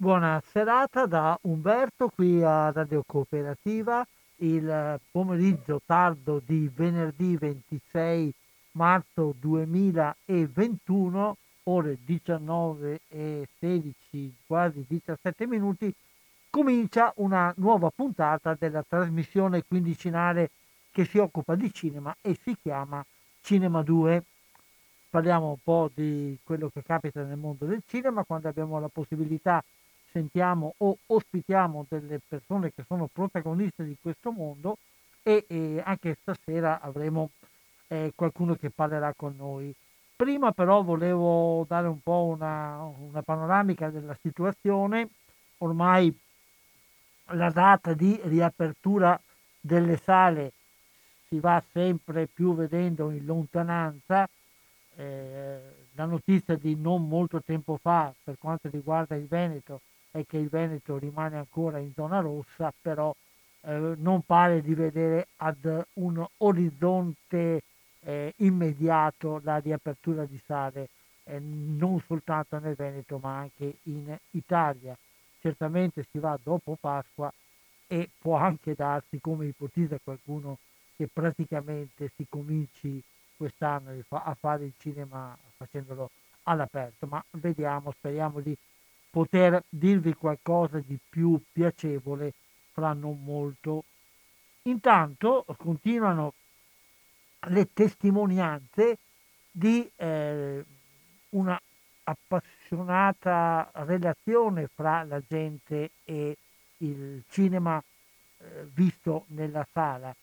Buona serata da Umberto qui a Radio Cooperativa, il pomeriggio tardo di venerdì 26 marzo 2021, ore 19 e 16, quasi 17 minuti, comincia una nuova puntata della trasmissione quindicinale che si occupa di cinema e si chiama Cinema 2. Parliamo un po' di quello che capita nel mondo del cinema quando abbiamo la possibilità di sentiamo o ospitiamo delle persone che sono protagoniste di questo mondo e, e anche stasera avremo eh, qualcuno che parlerà con noi. Prima però volevo dare un po' una, una panoramica della situazione. Ormai la data di riapertura delle sale si va sempre più vedendo in lontananza. Eh, la notizia di non molto tempo fa per quanto riguarda il Veneto è che il Veneto rimane ancora in zona rossa, però eh, non pare di vedere ad un orizzonte eh, immediato la riapertura di sale, eh, non soltanto nel Veneto ma anche in Italia. Certamente si va dopo Pasqua e può anche darsi, come ipotizza qualcuno, che praticamente si cominci quest'anno a fare il cinema facendolo all'aperto, ma vediamo, speriamo di poter dirvi qualcosa di più piacevole fra non molto. Intanto continuano le testimonianze di eh, una appassionata relazione fra la gente e il cinema eh, visto nella sala.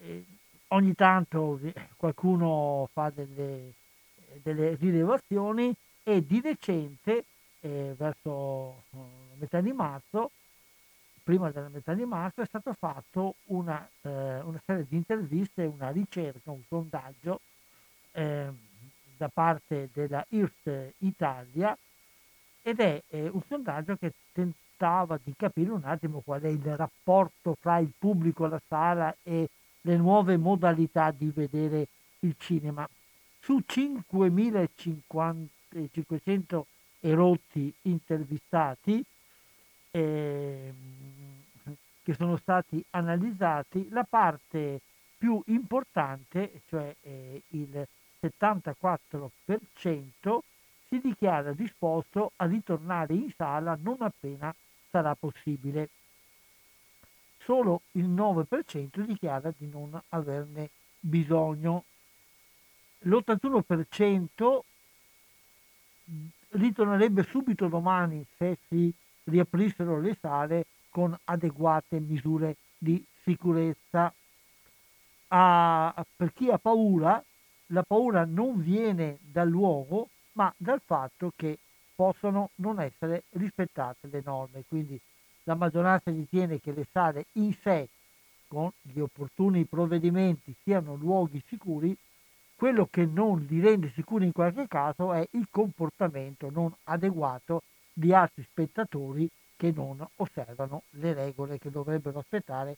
Eh, ogni tanto qualcuno fa delle, delle rilevazioni e di recente eh, verso la metà di marzo, prima della metà di marzo, è stato fatto una, eh, una serie di interviste, una ricerca, un sondaggio eh, da parte della IRST Italia ed è un sondaggio che tentava di capire un attimo qual è il rapporto fra il pubblico, la sala e le nuove modalità di vedere il cinema. Su 5.500 erotti intervistati eh, che sono stati analizzati, la parte più importante, cioè eh, il 74%, si dichiara disposto a ritornare in sala non appena sarà possibile. Solo il 9% dichiara di non averne bisogno. L'81% ritornerebbe subito domani se si riaprissero le sale con adeguate misure di sicurezza. A, per chi ha paura, la paura non viene dal luogo, ma dal fatto che possono non essere rispettate le norme. Quindi la maggioranza ritiene che le sale in sé, con gli opportuni provvedimenti, siano luoghi sicuri, quello che non li rende sicuri in qualche caso è il comportamento non adeguato di altri spettatori che non osservano le regole che dovrebbero aspettare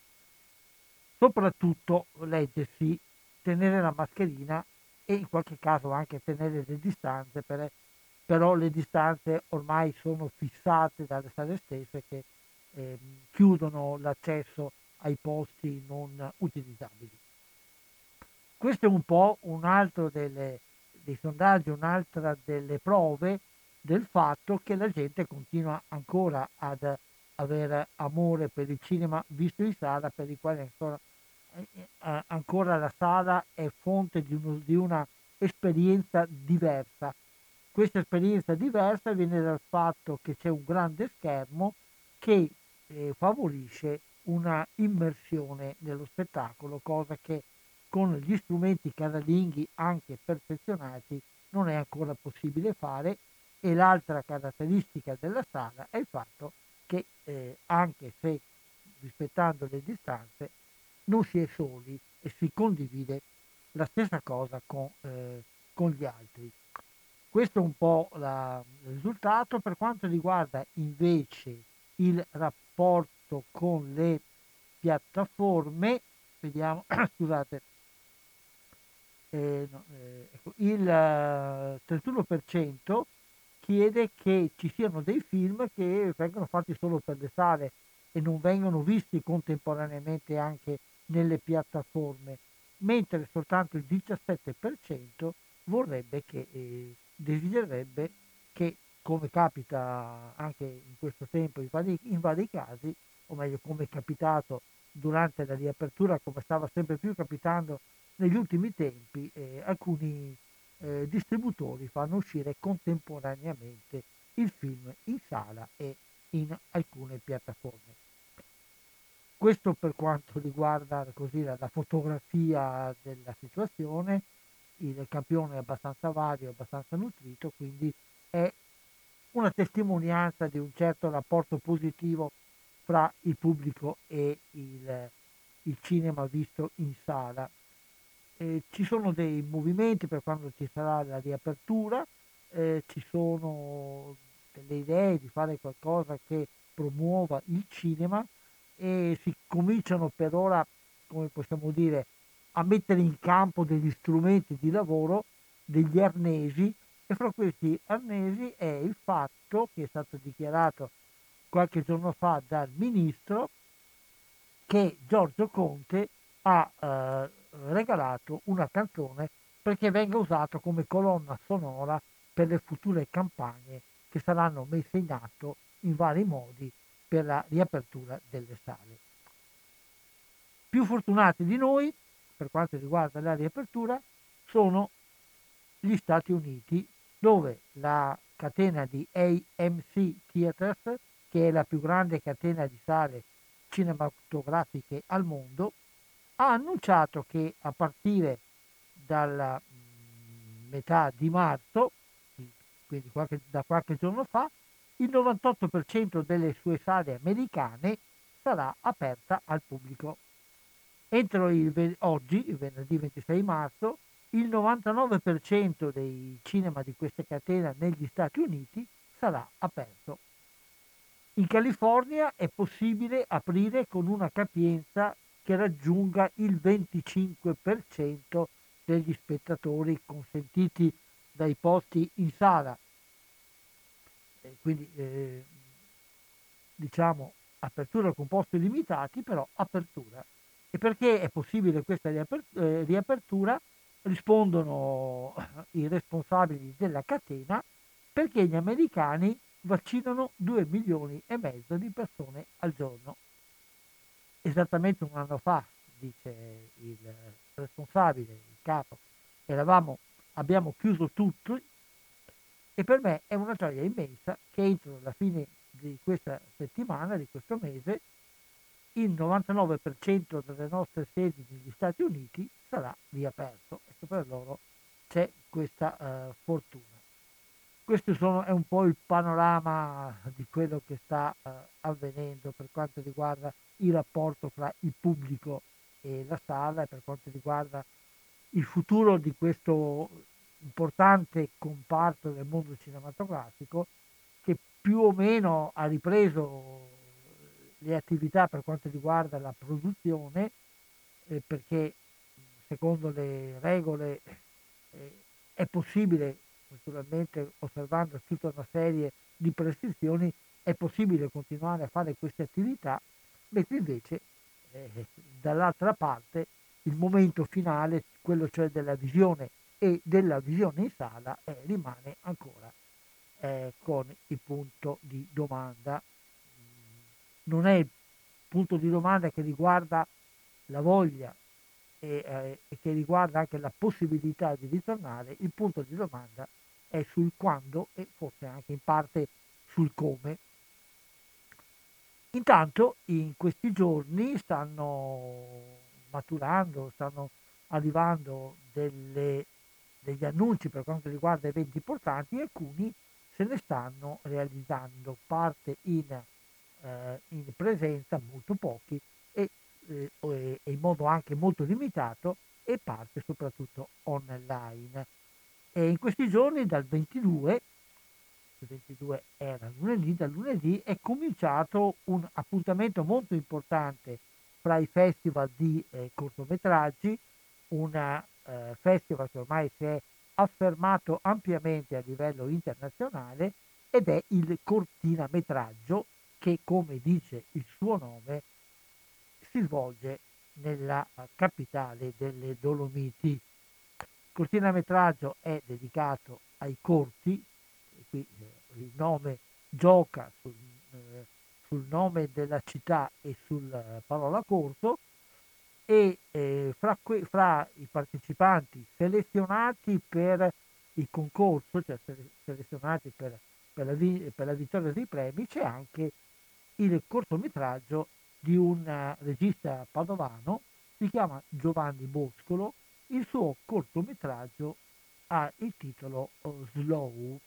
soprattutto leggersi, tenere la mascherina e in qualche caso anche tenere le distanze, per, però le distanze ormai sono fissate dalle sale stesse che eh, chiudono l'accesso ai posti non utilizzabili. Questo è un po' un altro delle, dei sondaggi, un'altra delle prove del fatto che la gente continua ancora ad avere amore per il cinema visto in sala, per il quale ancora, eh, eh, ancora la sala è fonte di, uno, di una esperienza diversa. Questa esperienza diversa viene dal fatto che c'è un grande schermo che eh, favorisce una immersione nello spettacolo, cosa che con gli strumenti casalinghi anche perfezionati non è ancora possibile fare e l'altra caratteristica della sala è il fatto che eh, anche se rispettando le distanze non si è soli e si condivide la stessa cosa con, eh, con gli altri. Questo è un po' la, il risultato. Per quanto riguarda invece il rapporto con le piattaforme, vediamo, scusate, eh, no, eh, ecco, il 31% chiede che ci siano dei film che vengono fatti solo per le sale e non vengono visti contemporaneamente anche nelle piattaforme, mentre soltanto il 17% vorrebbe che, eh, desidererebbe che, come capita anche in questo tempo in vari, in vari casi, o meglio come è capitato durante la riapertura, come stava sempre più capitando negli ultimi tempi eh, alcuni eh, distributori fanno uscire contemporaneamente il film in sala e in alcune piattaforme. Questo per quanto riguarda così, la, la, fotografia della situazione, il campione è abbastanza vario, abbastanza nutrito, quindi è una testimonianza di un certo rapporto positivo fra il pubblico e il, il cinema visto in sala eh, ci sono dei movimenti per quando ci sarà la riapertura, eh, ci sono delle idee di fare qualcosa che promuova il cinema e si cominciano per ora, come possiamo dire, a mettere in campo degli strumenti di lavoro, degli arnesi e fra questi arnesi è il fatto che è stato dichiarato qualche giorno fa dal ministro che Giorgio Conte ha eh, regalato una canzone perché venga usato come colonna sonora per le future campagne che saranno messe in atto in vari modi per la riapertura delle sale. Più fortunati di noi, per quanto riguarda la riapertura, sono gli Stati Uniti, dove la catena di AMC Theaters, che è la più grande catena di sale cinematografiche al mondo, ha annunciato che a partire dalla mm, metà di marzo, quindi qualche, da qualche giorno fa, il 98% delle sue sale americane sarà aperta al pubblico. Entro il, oggi, il venerdì 26 marzo, il 99% dei cinema di questa catena negli Stati Uniti sarà aperto. In California è possibile aprire con una capienza che raggiunga il 25% degli spettatori consentiti dai posti in sala. E quindi eh, diciamo apertura con posti limitati, però apertura. E perché è possibile questa eh, riapertura? Rispondono i responsabili della catena perché gli americani vaccinano 2 milioni e mezzo di persone al giorno esattamente un anno fa, dice il responsabile, il capo, eravamo, abbiamo chiuso tutto e per me è una gioia immensa che entro la fine di questa settimana, di questo mese, il 99% delle nostre sedi negli Stati Uniti sarà riaperto e per loro c'è questa uh, fortuna. Questo sono, è un po' il panorama di quello che sta uh, avvenendo per quanto riguarda il rapporto tra il pubblico e la sala e per quanto riguarda il futuro di questo importante comparto del mondo cinematografico che più o meno ha ripreso le attività per quanto riguarda la produzione eh, perché secondo le regole eh, è possibile, naturalmente osservando tutta una serie di prescrizioni, è possibile continuare a fare queste attività, mentre invece eh, dall'altra parte il momento finale, quello cioè della visione e della visione in sala, eh, rimane ancora eh, con il punto di domanda. Non è il punto di domanda che riguarda la voglia e, eh, e che riguarda anche la possibilità di ritornare, il punto di domanda è sul quando e forse anche in parte sul come. Intanto in questi giorni stanno maturando, stanno arrivando delle, degli annunci per quanto riguarda eventi importanti e alcuni se ne stanno realizzando, parte in, eh, in presenza, molto pochi, e, eh, e, in modo anche molto limitato, e parte soprattutto online. E in questi giorni, dal 22, il 22 era lunedì, dal lunedì è cominciato un appuntamento molto importante fra i festival di eh, cortometraggi, un eh, festival che ormai si è affermato ampiamente a livello internazionale ed è il cortinametraggio che, come dice il suo nome, si svolge nella capitale delle Dolomiti. Il cortinametraggio è dedicato ai corti, qui eh, il nome gioca sul, eh, sul nome della città e sulla eh, parola corto, e eh, fra, que- fra, i partecipanti selezionati per il concorso, cioè selezionati per, per, la vi- per, la vittoria dei premi, c'è anche il cortometraggio di un regista padovano, si chiama Giovanni Boscolo, il suo cortometraggio ha il titolo Slow.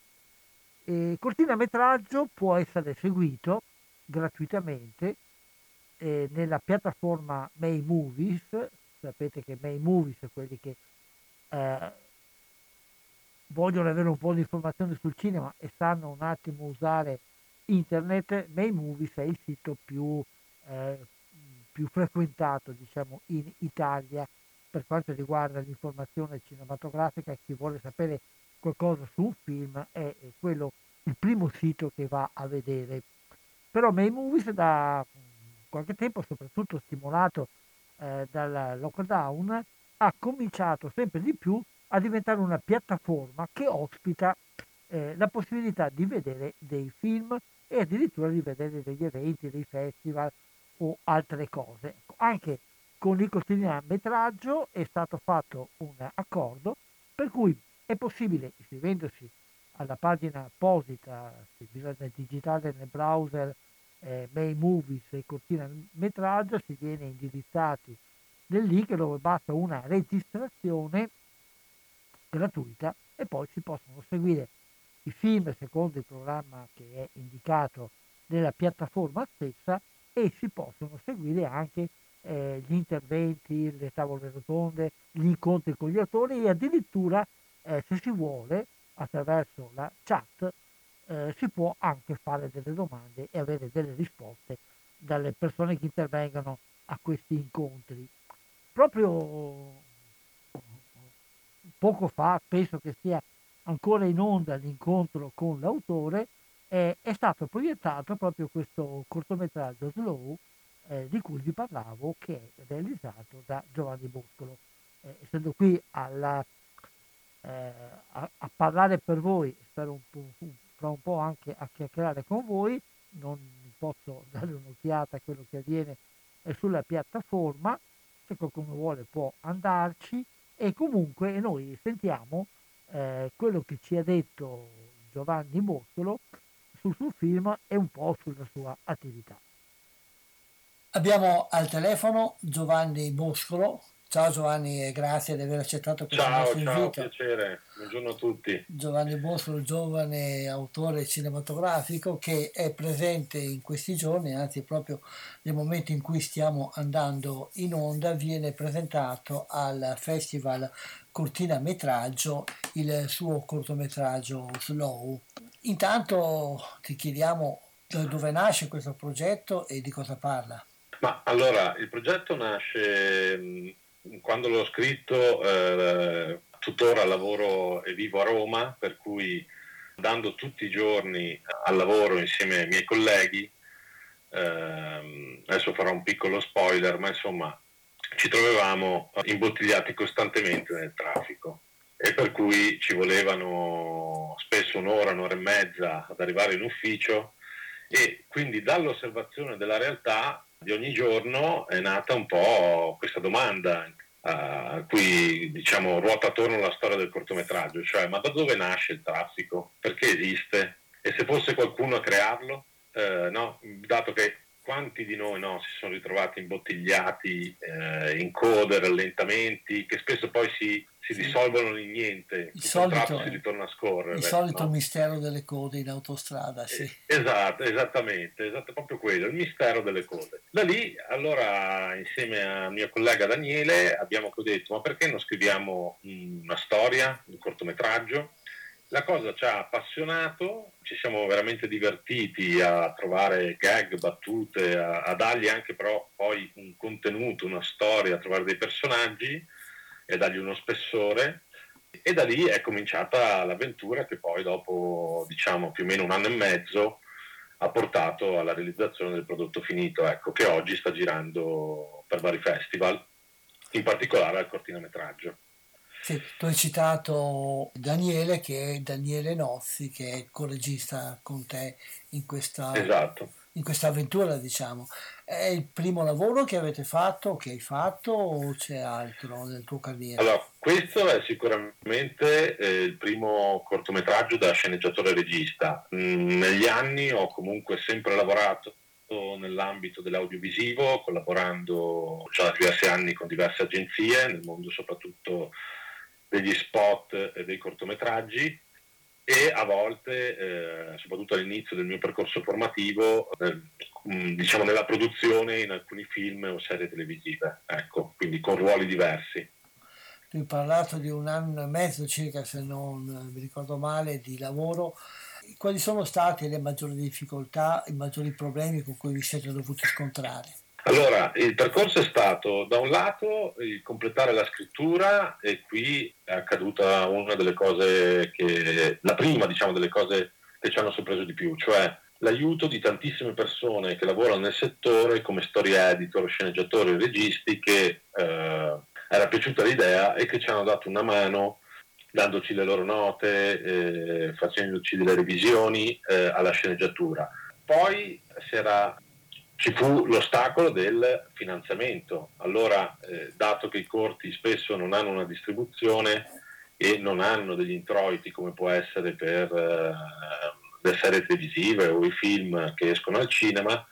Il cortometraggio può essere seguito gratuitamente eh, nella piattaforma May Movies, sapete che May Movies è quelli che eh, vogliono avere un po' di informazioni sul cinema e sanno un attimo usare internet, May Movies è il sito più, eh, più frequentato diciamo, in Italia. Per quanto riguarda l'informazione cinematografica, chi vuole sapere qualcosa su un film è quello, il primo sito che va a vedere. Però May Movies da qualche tempo, soprattutto stimolato eh, dal lockdown, ha cominciato sempre di più a diventare una piattaforma che ospita eh, la possibilità di vedere dei film e addirittura di vedere degli eventi, dei festival o altre cose. Ecco, anche con il cortometraggio è stato fatto un accordo per cui è possibile, iscrivendosi alla pagina apposita, bisogna digitale nel browser eh, May Movies e cortinametraggio si viene indirizzati nel link dove basta una registrazione gratuita e poi si possono seguire i film secondo il programma che è indicato nella piattaforma stessa e si possono seguire anche eh, gli interventi, le tavole rotonde, gli incontri con gli autori e addirittura eh, se si vuole attraverso la chat eh, si può anche fare delle domande e avere delle risposte dalle persone che intervengono a questi incontri. Proprio poco fa, penso che sia ancora in onda l'incontro con l'autore, eh, è stato proiettato proprio questo cortometraggio Slow eh, di cui vi parlavo, che è realizzato da Giovanni Boscolo. Eh, essendo qui alla, eh, a, a, parlare per voi, spero un, po', fra un po' anche a chiacchierare con voi, non posso dare un'occhiata a quello che avviene sulla piattaforma, se qualcuno vuole può andarci. E comunque noi sentiamo eh, quello che ci ha detto Giovanni Boscolo sul suo film e un po' sulla sua attività. Abbiamo al telefono Giovanni Boscolo, Ciao Giovanni e grazie di aver accettato questo ciao, nostro ciao, invito. piacere, buongiorno a tutti. Giovanni Bosco, giovane autore cinematografico che è presente in questi giorni, anzi proprio nel momento in cui stiamo andando in onda, viene presentato al Festival Cortina Metraggio il suo cortometraggio Slow. Intanto ti chiediamo da dove nasce questo progetto e di cosa parla. Ma allora, il progetto nasce mm, quando l'ho scritto, eh, tuttora lavoro e vivo a Roma, per cui andando tutti i giorni al lavoro insieme ai miei colleghi, eh, adesso farò un piccolo spoiler, ma insomma ci trovavamo imbottigliati costantemente nel traffico. E per cui ci volevano spesso un'ora, un'ora e mezza ad arrivare in ufficio. E quindi dall'osservazione della realtà di ogni giorno è nata un po' questa domanda a cui diciamo ruota attorno la storia del cortometraggio, cioè ma da dove nasce il traffico? Perché esiste? E se fosse qualcuno a crearlo? Eh, no, dato che quanti di noi no, si sono ritrovati imbottigliati eh, in code, rallentamenti, che spesso poi si, si dissolvono in niente, il solito, si ritorna a scorrere. Il solito no? mistero delle code in autostrada, sì. Eh, esatto, esattamente, esatto, proprio quello, il mistero delle code. Da lì, allora, insieme al mio collega Daniele, abbiamo detto, ma perché non scriviamo una storia, un cortometraggio? La cosa ci ha appassionato, ci siamo veramente divertiti a trovare gag, battute, a, a dargli anche però poi un contenuto, una storia, a trovare dei personaggi e dargli uno spessore. E da lì è cominciata l'avventura che poi dopo diciamo più o meno un anno e mezzo ha portato alla realizzazione del prodotto finito, ecco, che oggi sta girando per vari festival, in particolare al cortinometraggio. Sì, tu hai citato Daniele, che è Daniele Nozzi, che è co-regista con te in questa, esatto. in questa avventura, diciamo. È il primo lavoro che avete fatto, che hai fatto, o c'è altro nel tuo carriera? Allora, questo è sicuramente eh, il primo cortometraggio da sceneggiatore regista. Mm, negli anni ho comunque sempre lavorato nell'ambito dell'audiovisivo, collaborando già da diversi anni con diverse agenzie, nel mondo soprattutto degli spot e dei cortometraggi e a volte, eh, soprattutto all'inizio del mio percorso formativo, eh, diciamo nella produzione in alcuni film o serie televisive, ecco, quindi con ruoli diversi. Tu hai parlato di un anno e mezzo circa, se non mi ricordo male, di lavoro. Quali sono state le maggiori difficoltà, i maggiori problemi con cui vi siete dovuti scontrare? Allora, il percorso è stato da un lato il completare la scrittura e qui è accaduta una delle cose che, la prima diciamo delle cose che ci hanno sorpreso di più, cioè l'aiuto di tantissime persone che lavorano nel settore come story editor, sceneggiatori, registi che eh, era piaciuta l'idea e che ci hanno dato una mano dandoci le loro note, eh, facendoci delle revisioni eh, alla sceneggiatura. Poi si era ci fu l'ostacolo del finanziamento. Allora, eh, dato che i corti spesso non hanno una distribuzione e non hanno degli introiti come può essere per eh, le serie televisive o i film che escono al cinema,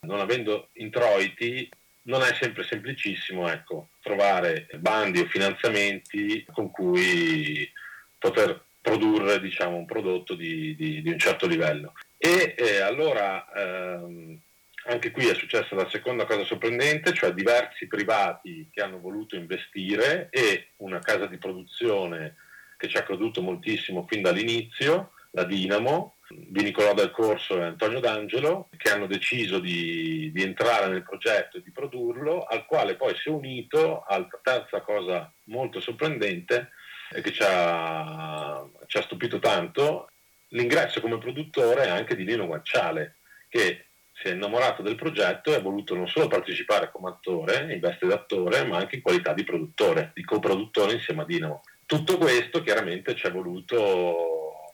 non avendo introiti non è sempre semplicissimo ecco, trovare bandi o finanziamenti con cui poter produrre diciamo, un prodotto di, di, di un certo livello. E eh, allora ehm, anche qui è successa la seconda cosa sorprendente, cioè diversi privati che hanno voluto investire e una casa di produzione che ci ha creduto moltissimo fin dall'inizio, la Dinamo, di Nicolò Del Corso e Antonio D'Angelo, che hanno deciso di, di entrare nel progetto e di produrlo, al quale poi si è unito altra terza cosa molto sorprendente e che ci ha, ci ha stupito tanto, l'ingresso come produttore anche di Lino Guanciale, che si è innamorato del progetto e ha voluto non solo partecipare come attore, in veste d'attore, ma anche in qualità di produttore, di coproduttore insieme a Dinamo. Tutto questo chiaramente ci è voluto,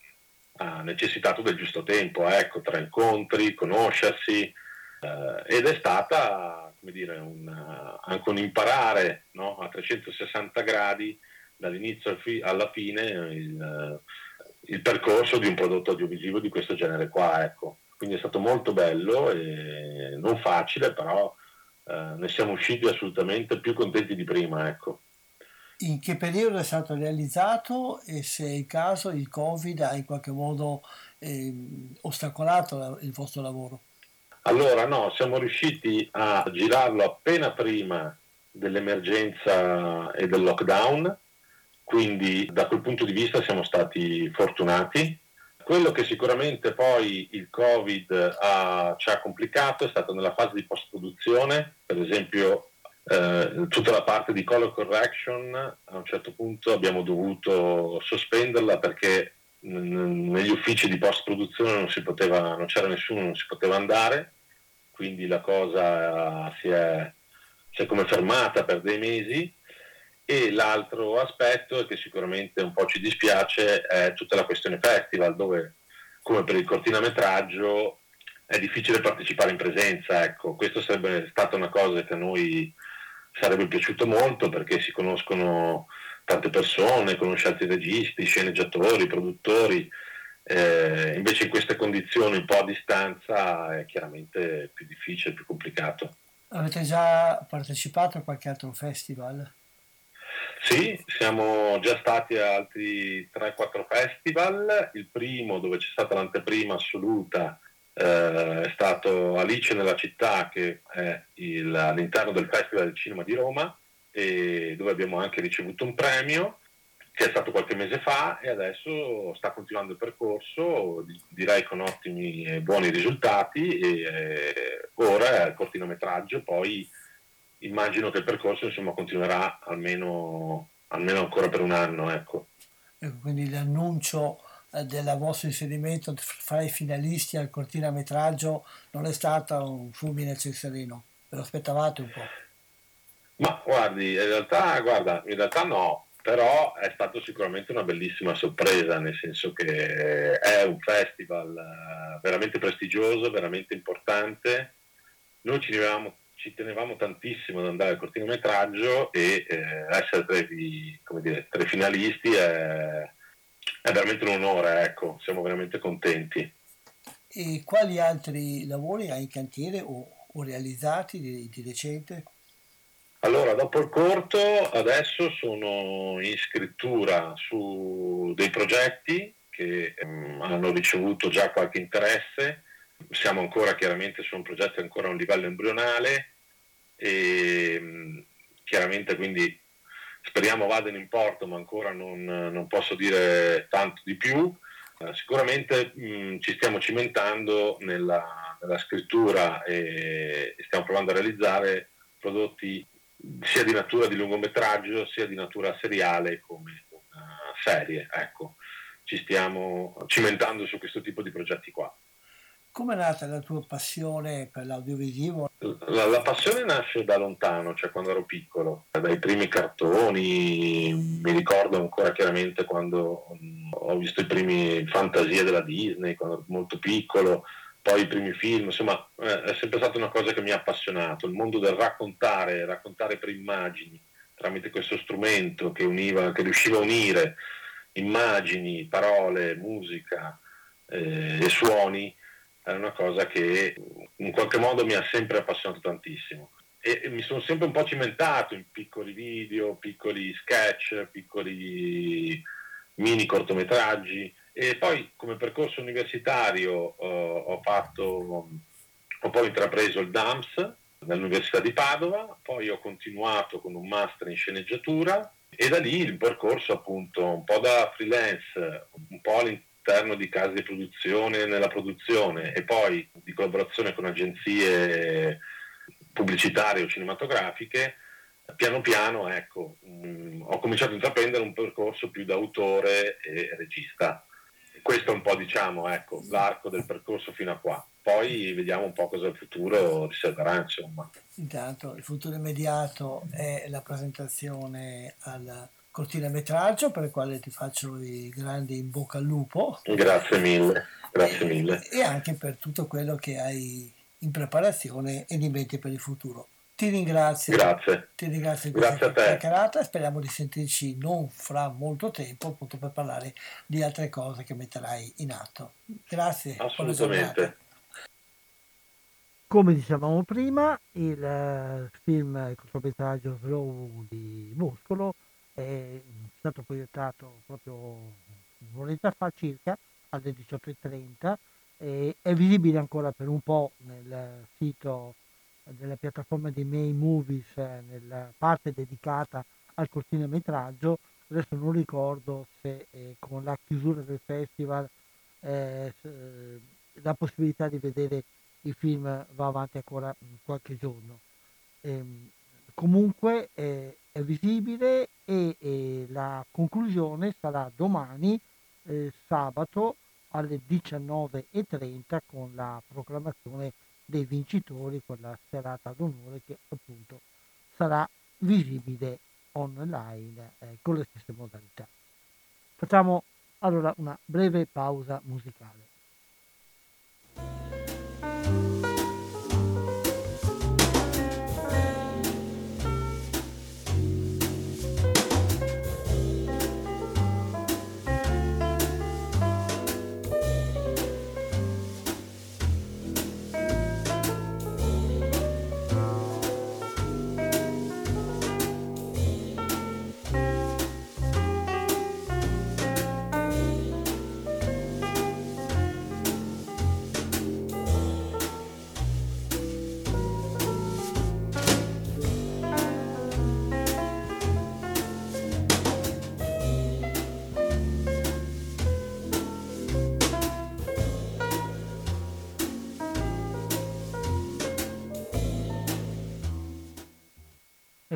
ha necessitato del giusto tempo, ecco, tra incontri, conoscersi, eh, ed è stata, come dire, un, anche un imparare no? a 360 gradi dall'inizio alla fine il, il percorso di un prodotto audiovisivo di questo genere qua, ecco quindi è stato molto bello e non facile, però eh, ne siamo usciti assolutamente più contenti di prima. Ecco. In che periodo è stato realizzato e se è il caso il Covid ha in qualche modo eh, ostacolato il vostro lavoro? Allora no, siamo riusciti a girarlo appena prima dell'emergenza e del lockdown, quindi da quel punto di vista siamo stati fortunati Quello che sicuramente poi il Covid ha, ci ha complicato è stato nella fase di post-produzione, per esempio eh, tutta la parte di color correction, a un certo punto abbiamo dovuto sospenderla perché negli uffici di post-produzione non, si poteva, non c'era nessuno, non si poteva andare, quindi la cosa si è, si è come fermata per dei mesi e l'altro aspetto che sicuramente un po' ci dispiace è tutta la questione festival dove come per il cortinametraggio è difficile partecipare in presenza, ecco, questo sarebbe stata una cosa che a noi sarebbe piaciuto molto perché si conoscono tante persone, conosce altri registi, sceneggiatori, produttori, eh, invece in queste condizioni un po' a distanza è chiaramente più difficile, più complicato. Avete già partecipato a qualche altro festival? Sì, siamo già stati a altri 3-4 festival. Il primo, dove c'è stata l'anteprima assoluta, eh, è stato Alice nella città, che è il, all'interno del Festival del Cinema di Roma, e dove abbiamo anche ricevuto un premio che è stato qualche mese fa e adesso sta continuando il percorso, direi con ottimi e buoni risultati e eh, ora è il cortinometraggio, poi immagino che il percorso insomma, continuerà almeno, almeno, ancora per un anno. Ecco. ecco quindi l'annuncio eh, del vostro inserimento fra i finalisti al cortinametraggio non è stato un fulmine a ciel sereno, ve lo aspettavate un po'? Ma guardi, in realtà, guarda, in realtà no, però è stato sicuramente una bellissima sorpresa, nel senso che è un festival eh, veramente prestigioso, veramente importante. Noi ci tenevamo ci tenevamo tantissimo ad andare al cortinometraggio e eh, essere tra i, dire, tra i finalisti è, è, veramente un onore, ecco, siamo veramente contenti. E quali altri lavori hai in cantiere o, o realizzati di, di recente? Allora, dopo il corto, adesso sono in scrittura su dei progetti che um, hanno ricevuto già qualche interesse. Siamo ancora chiaramente su un progetto ancora a un livello embrionale, e chiaramente quindi speriamo vadano in porto ma ancora non, non posso dire tanto di più. Eh, sicuramente mh, ci stiamo cimentando nella, nella scrittura e, e, stiamo provando a realizzare prodotti sia di natura di lungometraggio sia di natura seriale come una serie. Ecco, ci stiamo cimentando su questo tipo di progetti qua. Come è nata la tua passione per l'audiovisivo? La, la, passione nasce da lontano, cioè quando ero piccolo, dai primi cartoni, mi ricordo ancora chiaramente quando ho visto i primi fantasie della Disney, quando ero molto piccolo, poi i primi film, insomma è sempre stata una cosa che mi ha appassionato, il mondo del raccontare, raccontare per immagini, tramite questo strumento che, univa, che riusciva a unire immagini, parole, musica eh, e suoni è una cosa che in qualche modo mi ha sempre appassionato tantissimo. E, mi sono sempre un po' cimentato in piccoli video, piccoli sketch, piccoli mini cortometraggi e poi come percorso universitario uh, ho fatto ho poi intrapreso il DAMS nell'Università di Padova, poi ho continuato con un master in sceneggiatura e da lì il percorso appunto un po' da freelance, un po' all'interno all'interno di case di produzione nella produzione e poi di collaborazione con agenzie pubblicitarie o cinematografiche, piano piano ecco, mh, mm, ho cominciato a intraprendere un percorso più da autore e regista. Questo è un po' diciamo, ecco, l'arco del percorso fino a qua. Poi vediamo un po' cosa il futuro riserverà, insomma. Intanto il futuro immediato è la presentazione al cortinametraggio per il quale ti faccio i grandi in bocca al lupo. Grazie mille, grazie mille. E anche per tutto quello che hai in preparazione e in mente per il futuro. Ti ringrazio. Grazie. Ti ringrazio di questa chiacchierata. Speriamo di sentirci non fra molto tempo appunto per parlare di altre cose che metterai in atto. Grazie. Assolutamente. Come dicevamo prima, il uh, film il cortometraggio Slow di Muscolo è stato proiettato proprio un'oretta fa circa alle 18.30 e è visibile ancora per un po' nel sito della piattaforma di May Movies nella parte dedicata al cortinometraggio adesso non ricordo se eh, con la chiusura del festival eh, la possibilità di vedere il film va avanti ancora qualche giorno. Ehm, comunque eh, è visibile e, e, la conclusione sarà domani, eh, sabato, alle 19.30 con la proclamazione dei vincitori, con la serata d'onore che appunto sarà visibile online eh, con le stesse modalità. Facciamo allora una breve pausa musicale.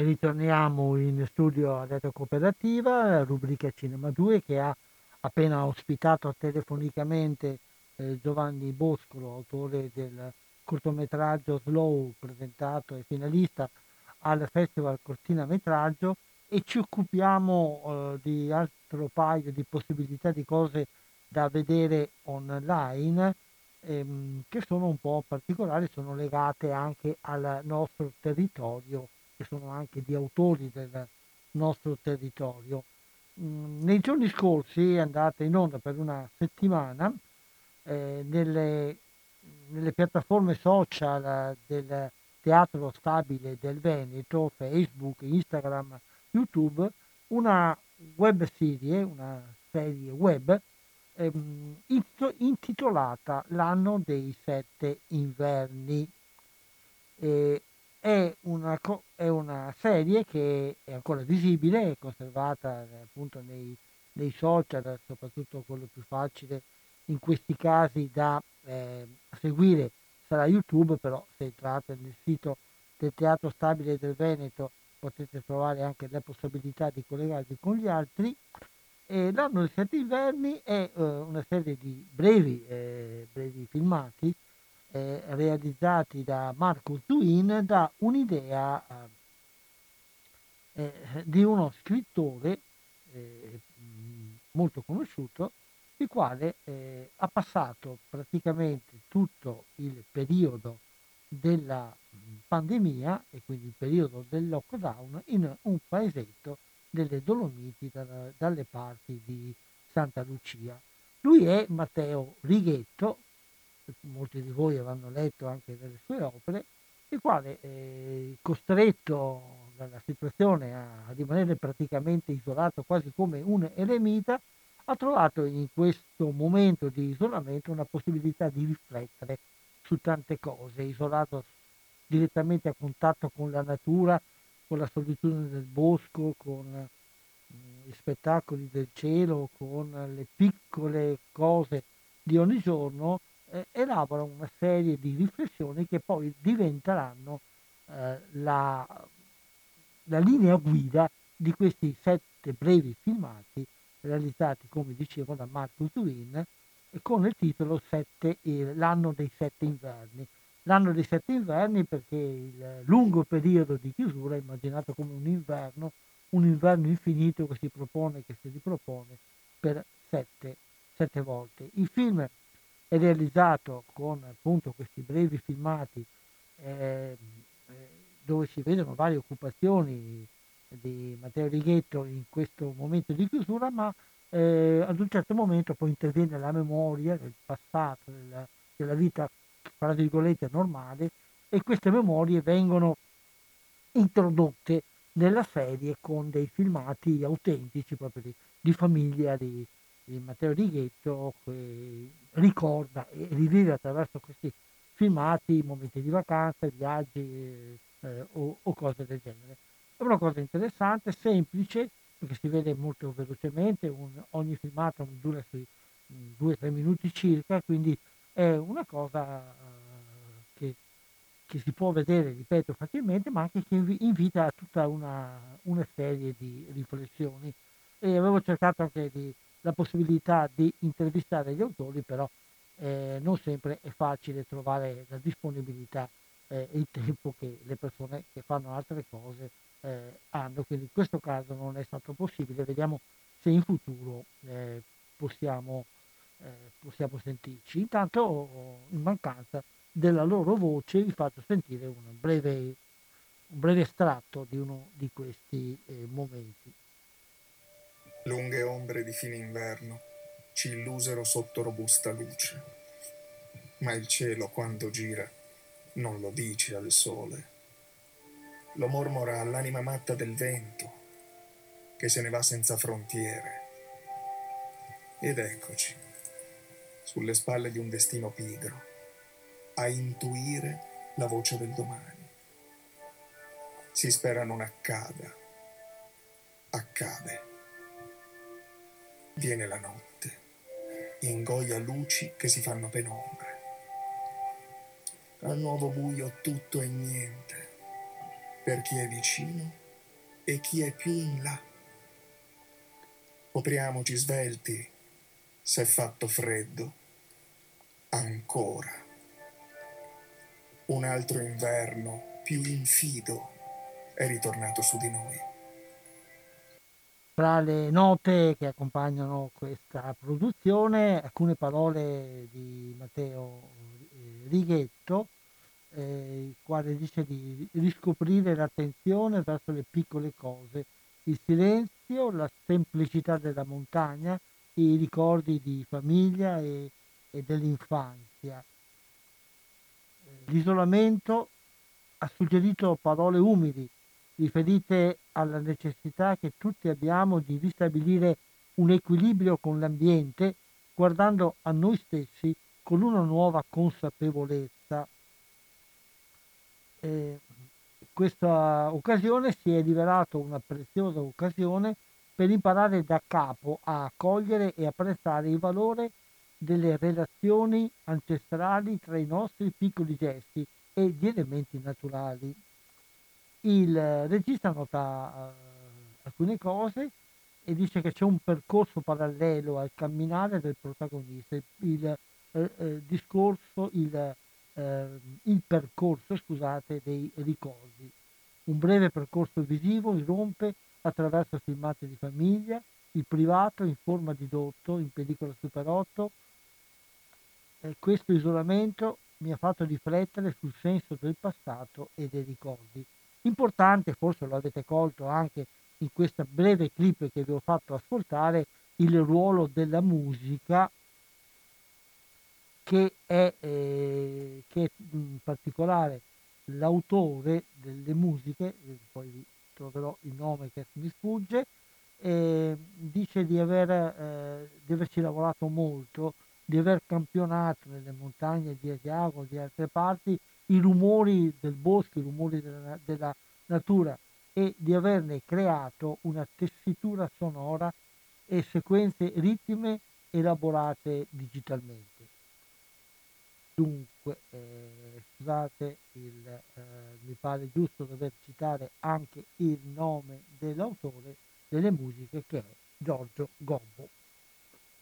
Ritorniamo in studio a Detto Cooperativa, rubrica Cinema 2 che ha appena ospitato telefonicamente eh, Giovanni Boscolo, autore del cortometraggio Slow, presentato e finalista al Festival Cortina Metraggio e ci occupiamo eh, di altro paio di possibilità di cose da vedere online ehm, che sono un po' particolari, sono legate anche al nostro territorio che sono anche di autori del nostro territorio. Mm, nei giorni scorsi è andata in onda per una settimana eh, nelle, nelle, piattaforme social del Teatro Stabile del Veneto, Facebook, Instagram, YouTube, una web serie, una serie web ehm, intitolata L'anno dei sette inverni. Eh, è una, è una, serie che è ancora visibile, è conservata eh, appunto nei, nei, social, soprattutto quello più facile in questi casi da eh, seguire sarà YouTube, però se entrate nel sito del Teatro Stabile del Veneto potete trovare anche la possibilità di collegarvi con gli altri. E L'anno dei sette inverni è eh, una serie di brevi, eh, brevi filmati eh, realizzati da Marco Zuin da un'idea eh, eh, di uno scrittore eh, molto conosciuto, il quale eh, ha passato praticamente tutto il periodo della pandemia e quindi il periodo del lockdown in un paesetto delle Dolomiti da, dalle parti di Santa Lucia. Lui è Matteo Righetto, molti di voi avranno letto anche delle sue opere, il quale, eh, costretto dalla situazione a, a rimanere praticamente isolato quasi come un eremita, ha trovato in questo momento di isolamento una possibilità di riflettere su tante cose, isolato direttamente a contatto con la natura, con la solitudine del bosco, con mm, gli spettacoli del cielo, con le piccole cose di ogni giorno, eh, elabora una serie di riflessioni che poi diventeranno eh, la, la linea guida di questi sette brevi filmati realizzati, come dicevo, da Marcus Win con il titolo sette, L'anno dei sette inverni. L'anno dei sette inverni perché il lungo periodo di chiusura è immaginato come un inverno, un inverno infinito che si propone, che si ripropone per sette, sette volte. Il film è realizzato con appunto questi brevi filmati eh, dove si vedono varie occupazioni di Matteo Righetto in questo momento di chiusura, ma eh, ad un certo momento poi interviene la memoria del passato, della, della vita, tra virgolette, normale, e queste memorie vengono introdotte nella serie con dei filmati autentici proprio di, di famiglia di, di Matteo Righetto ricorda e rivive attraverso questi filmati momenti di vacanza, viaggi eh, o, o, cose del genere. È una cosa interessante, semplice, perché si vede molto velocemente, un, ogni filmato dura sui due o tre minuti circa, quindi è una cosa eh, che, che, si può vedere, ripeto, facilmente, ma anche che invita a tutta una, una serie di riflessioni. E avevo cercato anche di, la possibilità di intervistare gli autori, però eh, non sempre è facile trovare la disponibilità eh, e il tempo che le persone che fanno altre cose eh, hanno, quindi in questo caso non è stato possibile, vediamo se in futuro eh, possiamo, eh, possiamo sentirci. Intanto in mancanza della loro voce vi faccio sentire un breve, un breve estratto di uno di questi eh, momenti. Lunghe ombre di fine inverno ci illusero sotto robusta luce, ma il cielo quando gira non lo dice al sole lo mormora all'anima matta del vento che se ne va senza frontiere. Ed eccoci, sulle spalle di un destino pigro, a intuire la voce del domani. Si spera non accada, accade. Viene la notte, ingoia luci che si fanno penombre. Al nuovo buio tutto e niente per chi è vicino e chi è più in là. Copriamoci svelti se è fatto freddo. Ancora. Un altro inverno più infido è ritornato su di noi. Tra le note che accompagnano questa produzione, alcune parole di Matteo eh, Righetto, eh, il quale dice di riscoprire l'attenzione verso le piccole cose, il silenzio, la semplicità della montagna, i ricordi di famiglia e, e dell'infanzia. Eh, l'isolamento ha suggerito parole umili, riferite alla necessità che tutti abbiamo di ristabilire un equilibrio con l'ambiente, guardando a noi stessi con una nuova consapevolezza eh, questa occasione si è rivelata una preziosa occasione per imparare da capo a cogliere e apprezzare il valore delle relazioni ancestrali tra i nostri piccoli gesti e gli elementi naturali. Il regista nota uh, alcune cose e dice che c'è un percorso parallelo al camminare del protagonista, il, eh, eh, discorso, il eh, il percorso scusate, dei ricordi. Un breve percorso visivo irrompe attraverso filmati di famiglia, il privato in forma di dotto in pellicola Super 8. Eh, questo isolamento mi ha fatto riflettere sul senso del passato e dei ricordi. Importante, forse lo avete colto anche in questa breve clip che vi ho fatto ascoltare, il ruolo della musica che è, eh, che in particolare l'autore delle musiche, poi vi troverò il nome che mi sfugge, eh, dice di, aver, eh, di averci lavorato molto, di aver campionato nelle montagne di Asiago di altre parti i rumori del bosco, i rumori della, della natura e di averne creato una tessitura sonora e sequenze ritme elaborate digitalmente. Dunque, eh, scusate, il, eh, mi pare giusto dover citare anche il nome dell'autore delle musiche che è Giorgio Gobbo.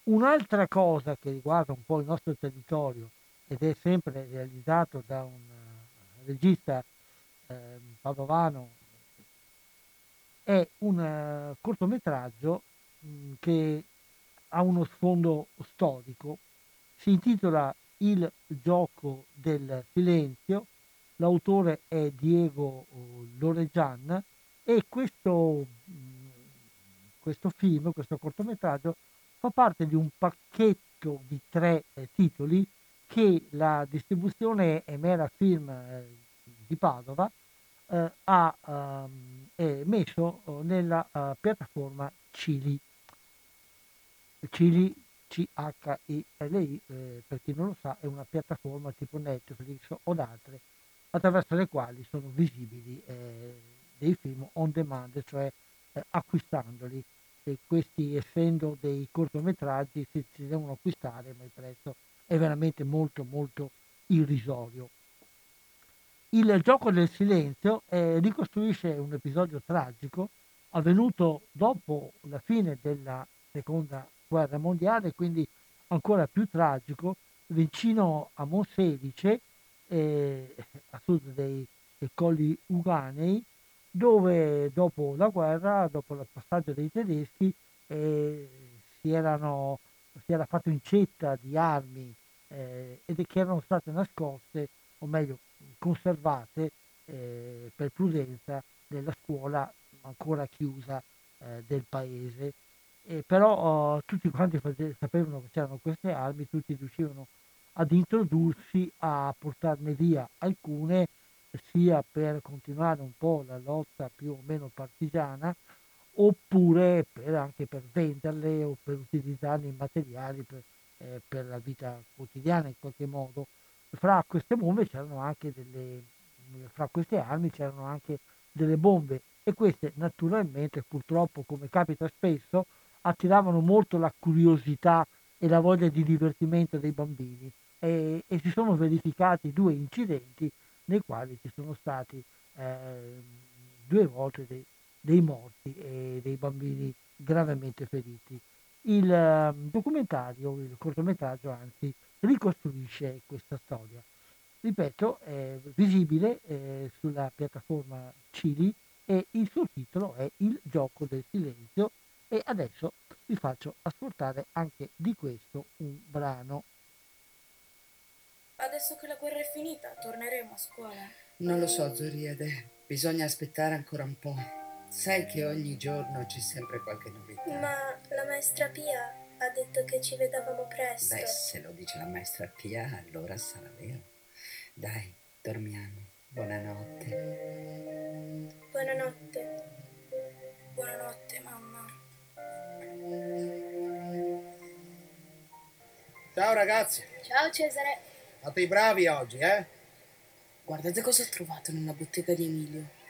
Un'altra cosa che riguarda un po' il nostro territorio ed è sempre realizzato da un uh, regista uh, padovano. È un uh, cortometraggio mh, che ha uno sfondo storico, si intitola il gioco del silenzio, l'autore è Diego oh, Loregian e questo, mm, questo film, questo cortometraggio, fa parte di un pacchetto di tre eh, titoli che la distribuzione Emera Film eh, di Padova eh, ha ehm, messo oh, nella uh, piattaforma Cili. Cili CHILI, eh, per chi non lo sa, è una piattaforma tipo Netflix o altre attraverso le quali sono visibili eh, dei film on demand, cioè eh, acquistandoli e questi essendo dei cortometraggi si, si devono acquistare, ma il prezzo è veramente molto molto irrisorio. Il gioco del silenzio eh, ricostruisce un episodio tragico avvenuto dopo la fine della seconda guerra mondiale, quindi ancora più tragico, vicino a Monselice, eh, a sud dei, dei colli Uganei, dove dopo la guerra, dopo il passaggio dei tedeschi, eh, si, erano, si, era fatto incetta di armi eh, ed che erano state nascoste, o meglio conservate eh, per prudenza nella scuola ancora chiusa eh, del paese. E però oh, tutti quanti sapevano che c'erano queste armi, tutti riuscivano ad introdursi, a portarne via alcune, sia per continuare un po' la lotta più o meno partigiana, oppure per, anche per venderle o per utilizzarle in materiali per, eh, per la vita quotidiana in qualche modo. Fra queste bombe c'erano anche delle, fra queste armi c'erano anche delle bombe e queste naturalmente purtroppo come capita spesso attiravano molto la curiosità e la voglia di divertimento dei bambini e, e si sono verificati due incidenti nei quali ci sono stati eh, due volte dei, dei, morti e dei bambini gravemente feriti. Il eh, documentario, il cortometraggio anzi, ricostruisce questa storia. Ripeto, è visibile eh, sulla piattaforma Cili e il suo titolo è Il gioco del silenzio e adesso vi faccio ascoltare anche di questo un brano. Adesso che la guerra è finita, torneremo a scuola. Non lo so, Zoriede. Bisogna aspettare ancora un po'. Sai che ogni giorno c'è sempre qualche novità. Ma la maestra Pia ha detto che ci vedevamo presto. Beh, se lo dice la maestra Pia, allora sarà vero. Dai, dormiamo. Buonanotte. Buonanotte. Buonanotte, mamma. Ciao ragazzi. Ciao Cesare. Fate i bravi oggi, eh? Guardate cosa ho trovato nella bottega di Emilio.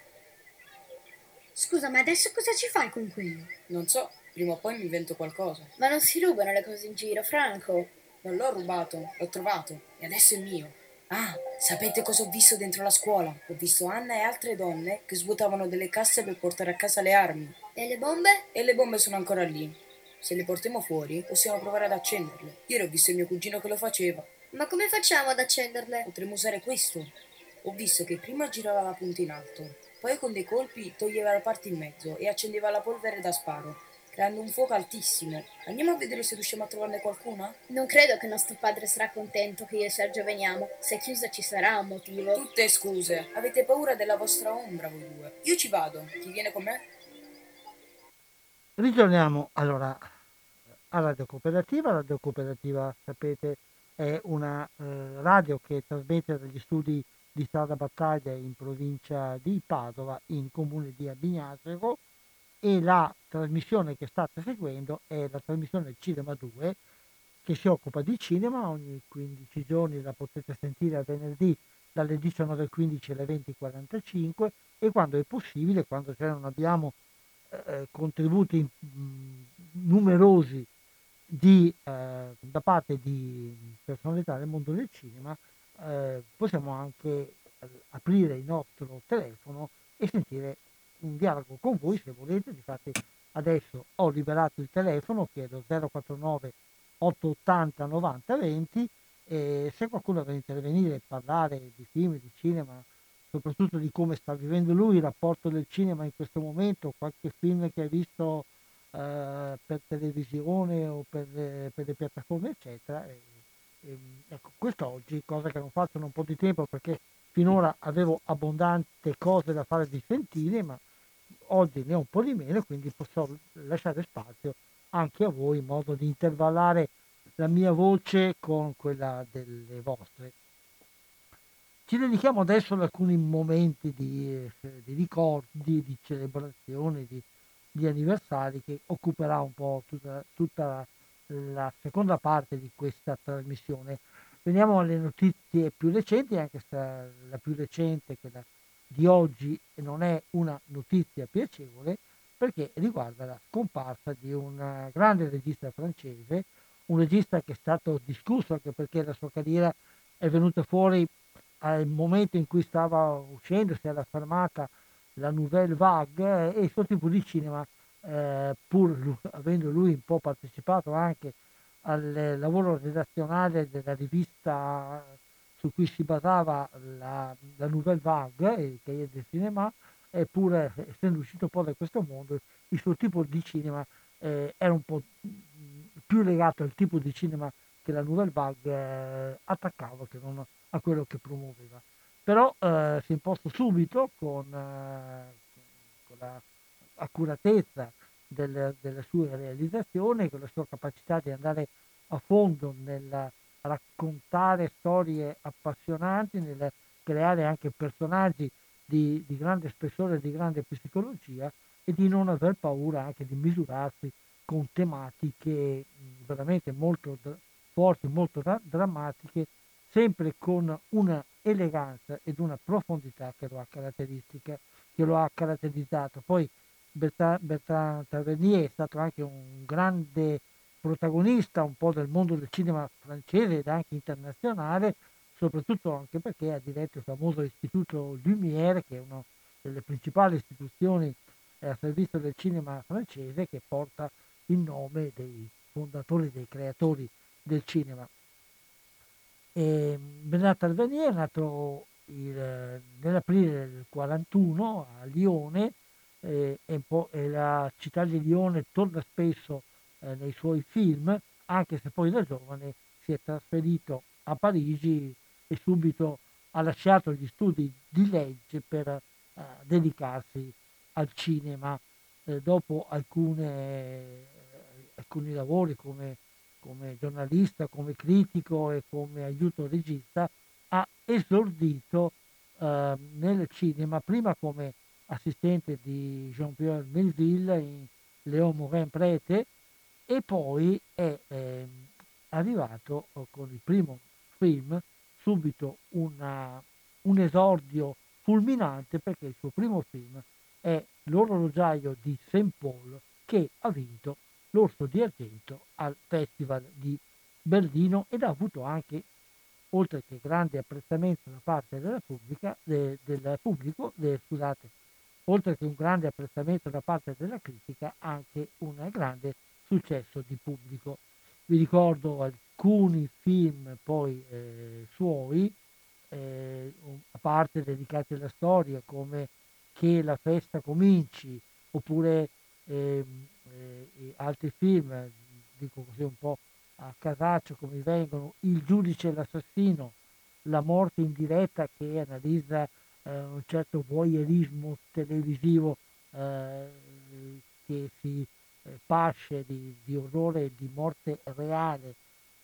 Scusa, ma adesso cosa ci fai con quello? Non so, prima o poi mi invento qualcosa. Ma non si rubano le cose in giro, Franco. Non l'ho rubato, l'ho trovato e adesso è mio. Ah, sapete cosa ho visto dentro la scuola? Ho visto Anna e altre donne che svuotavano delle casse per portare a casa le armi. E le bombe? E le bombe sono ancora lì. Se le portiamo fuori, possiamo provare ad accenderle. Ieri ho visto il mio cugino che lo faceva. Ma come facciamo ad accenderle? Potremmo usare questo. Ho visto che prima girava la punta in alto, poi con dei colpi toglieva la parte in mezzo e accendeva la polvere da sparo, creando un fuoco altissimo. Andiamo a vedere se riusciamo a trovarne qualcuna? Non credo che nostro padre sarà contento che io e Sergio veniamo. Se è chiusa ci sarà un motivo. Tutte scuse. Avete paura della vostra ombra voi due. Io ci vado. Chi viene con me? Ritorniamo allora alla Radio Cooperativa. La Radio Cooperativa, sapete, è una eh, radio che trasmette dagli studi di Strada Battaglia in provincia di Padova, in comune di Abignasego, e la trasmissione che state seguendo è la trasmissione Cinema 2, che si occupa di cinema, ogni 15 giorni la potete sentire a venerdì dalle 19.15 alle 20.45 e quando è possibile, quando cioè non abbiamo eh, contributi mh, numerosi di, eh, da parte di personalità del mondo del cinema, eh, possiamo anche eh, aprire il nostro telefono e sentire un dialogo con voi se volete. Infatti adesso ho liberato il telefono, chiedo 049 880 90 20 e se qualcuno vuole intervenire e parlare di film, di cinema, soprattutto di come sta vivendo lui il rapporto del cinema in questo momento, qualche film che ha visto eh, per televisione o per, eh, per, le piattaforme eccetera. E, e, ecco, quest'oggi, cosa che non faccio da un po' di tempo perché finora avevo abbondante cose da fare di sentire, ma oggi ne ho un po' di meno, quindi posso lasciare spazio anche a voi in modo di intervallare la mia voce con quella delle vostre. Ci dedichiamo adesso ad alcuni momenti di, eh, di ricordi, di celebrazione, di, di anniversari che occuperà un po' tutta, tutta la seconda parte di questa trasmissione. Veniamo alle notizie più recenti, anche se la più recente, quella di oggi, non è una notizia piacevole, perché riguarda la scomparsa di un grande regista francese, un regista che è stato discusso anche perché la sua carriera è venuta fuori al momento in cui stava uscendo, si era fermata la Nouvelle Vague e il suo tipo di cinema, eh, pur avendo lui un po' partecipato anche al lavoro redazionale della rivista su cui si basava la, la Nouvelle Vague, il Cahiers del Cinema, eppure essendo uscito poi da questo mondo, il suo tipo di cinema eh, era un po' più legato al tipo di cinema che la Nouvelle Vague eh, attaccava che non a quello che promuoveva. Però eh, si è imposto subito con, eh, con l'accuratezza del, delle sue realizzazioni, con la sua capacità di andare a fondo nel raccontare storie appassionanti, nel creare anche personaggi di, di grande spessore, di grande psicologia e di non aver paura anche di misurarsi con tematiche veramente molto forti, molto drammatiche, sempre con una eleganza ed una profondità che lo ha, che lo ha caratterizzato. Poi Bertrand, Bertrand Tavernier è stato anche un grande protagonista un po' del mondo del cinema francese ed anche internazionale, soprattutto anche perché ha diretto il famoso Istituto Lumière, che è una delle principali istituzioni eh, a servizio del cinema francese, che porta il nome dei fondatori, dei creatori del cinema. E Bernard Tavernier è nato il, nell'aprile del 41 a Lione eh, e, e, la città di Lione torna spesso eh, nei suoi film, anche se poi da giovane si è trasferito a Parigi e subito ha lasciato gli studi di legge per eh, dedicarsi al cinema. Eh, dopo alcune, alcuni lavori come, come, giornalista, come critico e come aiuto regista, ha esordito eh, nel cinema prima come assistente di Jean-Pierre Melville in Léon Morin Prete e poi è eh, arrivato con il primo film subito una, un esordio fulminante perché il suo primo film è L'orologiaio di St. Paul che ha vinto l'Orso di Argento al Festival di Berlino ed ha avuto anche, oltre che grande apprezzamento da parte della pubblica, de, del pubblico, de, scusate, oltre che un grande apprezzamento da parte della critica, anche un grande successo di pubblico. Vi ricordo alcuni film poi eh, suoi, eh, a parte dedicati alla storia, come Che la festa cominci, oppure eh, altri film, dico così un po' a casaccio come vengono, Il giudice e l'assassino, La morte in diretta che analizza eh, un certo voyeurismo televisivo eh, che si eh, pasce di, di, orrore e di morte reale,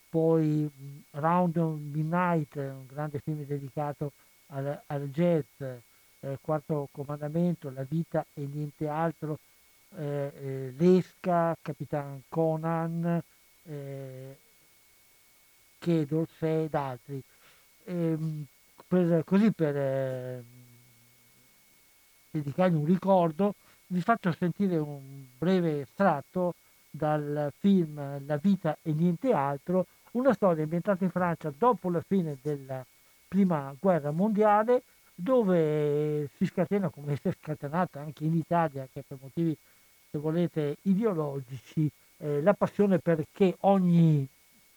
poi Round Midnight, un grande film dedicato al, al jazz, eh, Quarto Comandamento, La vita e niente altro, eh, eh Lesca, Capitan Conan, eh, che Dorsey ed altri. Ehm, per, così per eh, dedicargli un ricordo, vi faccio sentire un breve estratto dal film La vita e niente altro, una storia ambientata in Francia dopo la fine della prima guerra mondiale, dove si scatena, come si è scatenata anche in Italia, che per motivi, se volete, ideologici, eh, la passione perché ogni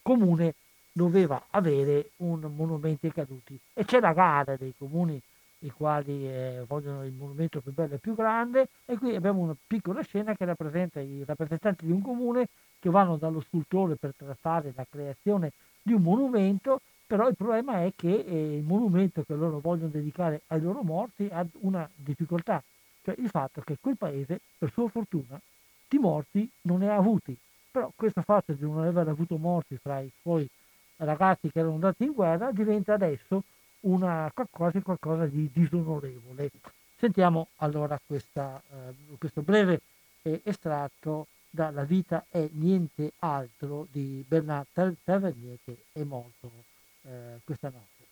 comune doveva avere un monumento ai caduti. E c'è la gara dei comuni i quali eh, vogliono il monumento più bello e più grande e qui abbiamo una piccola scena che rappresenta i rappresentanti di un comune che vanno dallo scultore per trattare la creazione di un monumento, però il problema è che eh, il monumento che loro vogliono dedicare ai loro morti ha una difficoltà, cioè il fatto che quel paese, per sua fortuna, di morti non ne ha avuti, però questo fatto di non aver avuto morti fra i suoi ragazzi che erano andati in guerra diventa adesso una, quasi qualcosa di disonorevole. Sentiamo allora questa, eh, questo breve eh, estratto dalla vita è niente altro di Bernard Tavernier che è morto eh, questa notte.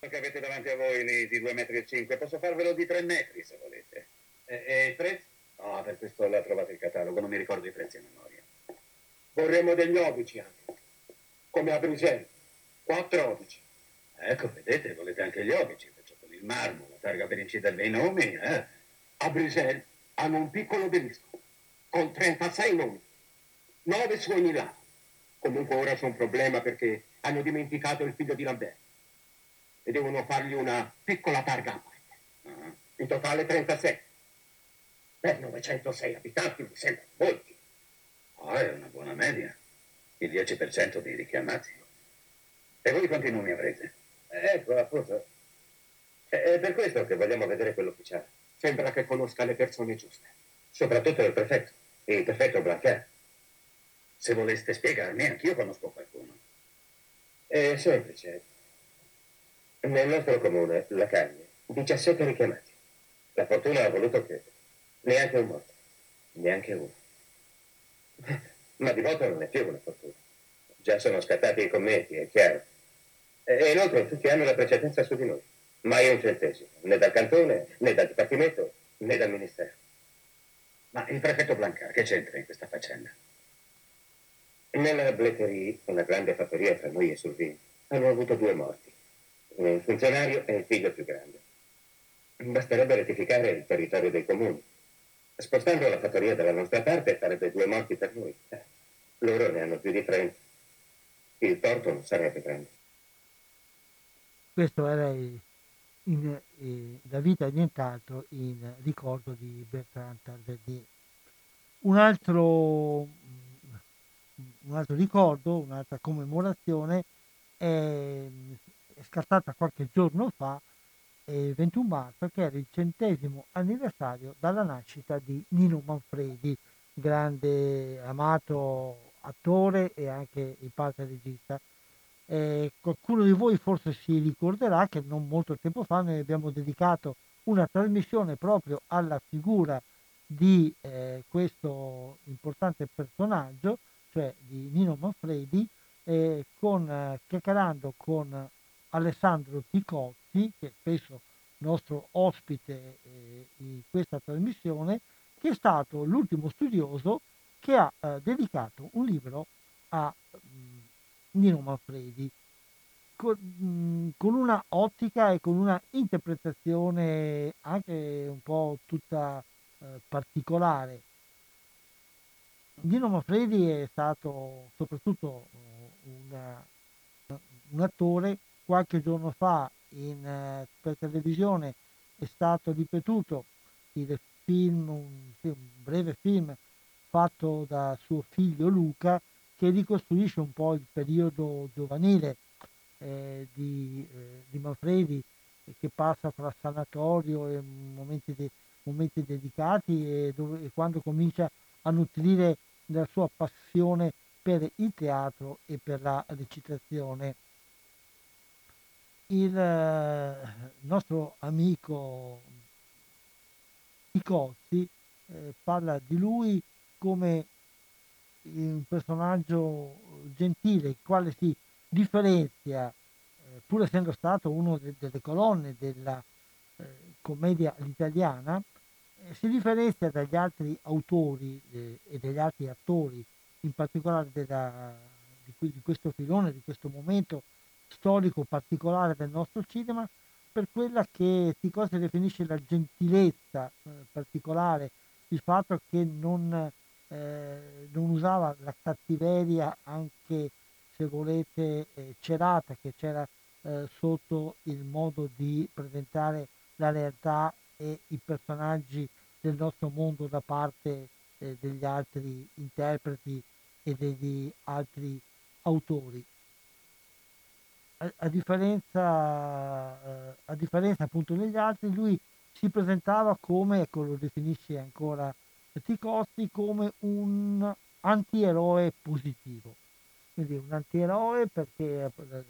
che avete davanti a voi di 2,5 metri, posso farvelo di 3 metri se volete. E, e 3? No, per questo l'ha trovato il catalogo, non mi ricordo i prezzi a memoria. Vorremmo degli obici anche, come a Bruxelles. Quattro obici. Ecco, vedete, volete anche gli obici, faccio con il marmo, la targa per incidere i nomi, eh? A Bruxelles hanno un piccolo obelisco con 36 nomi, 9 su ogni lato. Comunque ora c'è un problema perché hanno dimenticato il figlio di Lambert e devono fargli una piccola targa a parte. Ah, In totale 36. Per 906 abitanti mi sembra molti. Oh, è una buona media. Il 10% dei richiamati. E voi quanti nomi avrete? Ecco, appunto. È per questo che vogliamo vedere quello ufficiale. Sembra che conosca le persone giuste. Soprattutto il prefetto, il prefetto Blanquer. Se voleste spiegarmi, anch'io conosco qualcuno. È semplice. Nel nostro comune, la Caglie, 17 richiamati. La fortuna ha voluto che neanche un morto. Neanche uno. Ma di voto non è più una fortuna. Già sono scattati i commenti, è chiaro. E inoltre tutti hanno la precedenza su di noi. Mai un centesimo, né dal cantone, né dal dipartimento, né dal ministero. Ma il prefetto Blancar che c'entra in questa faccenda? Nella Bletterie, una grande fattoria tra noi e Survin, hanno avuto due morti. Un funzionario e il figlio più grande. Basterebbe rettificare il territorio dei comuni. Spostando la fattoria dalla nostra parte farebbe due morti per noi. Loro ne hanno più di 30. Il torto non sarebbe grande. Questo era il- in- eh, la vita e nient'altro in ricordo di Bertrand Tarvernier. Un altro, un altro ricordo, un'altra commemorazione è, è scattata qualche giorno fa, 21 marzo, che era il centesimo anniversario dalla nascita di Nino Manfredi, grande amato attore e anche in parte regista. Eh, qualcuno di voi forse si ricorderà che non molto tempo fa noi abbiamo dedicato una trasmissione proprio alla figura di eh, questo importante personaggio, cioè di Nino Manfredi, eh, con, eh, chiacchierando con Alessandro Ticozzi, che è spesso nostro ospite eh, in questa trasmissione, che è stato l'ultimo studioso che ha eh, dedicato un libro a mm, Nino Manfredi con, mm, con una ottica e con una interpretazione anche un po' tutta eh, particolare. Nino Manfredi è stato soprattutto eh, una- un attore, qualche giorno fa in, eh, per televisione è stato ripetuto il film, un, un breve film fatto da suo figlio Luca che ricostruisce un po' il periodo giovanile eh, di, eh, di Manfredi che passa fra sanatorio e momenti, de- momenti dedicati e, dove, e quando comincia a nutrire la sua passione per il teatro e per la recitazione. Il eh, nostro amico Nicozzi eh, parla di lui come un personaggio gentile, il quale si differenzia, eh, pur essendo stato uno de- delle colonne della eh, commedia italiana, eh, si differenzia dagli altri autori eh, e dagli altri attori, in particolare della- di, qui- di questo filone, di questo momento storico particolare del nostro cinema, per quella che Ticozzi definisce la gentilezza eh, particolare, il fatto che non, eh, non usava la cattiveria anche se volete eh, celata che c'era eh, sotto il modo di presentare la realtà e i personaggi del nostro mondo da parte eh, degli altri interpreti e degli altri autori. A, a differenza, eh, a differenza appunto degli altri, lui si presentava come, ecco lo definisce ancora Ticozzi, come un antieroe positivo. Quindi un antieroe perché eh, la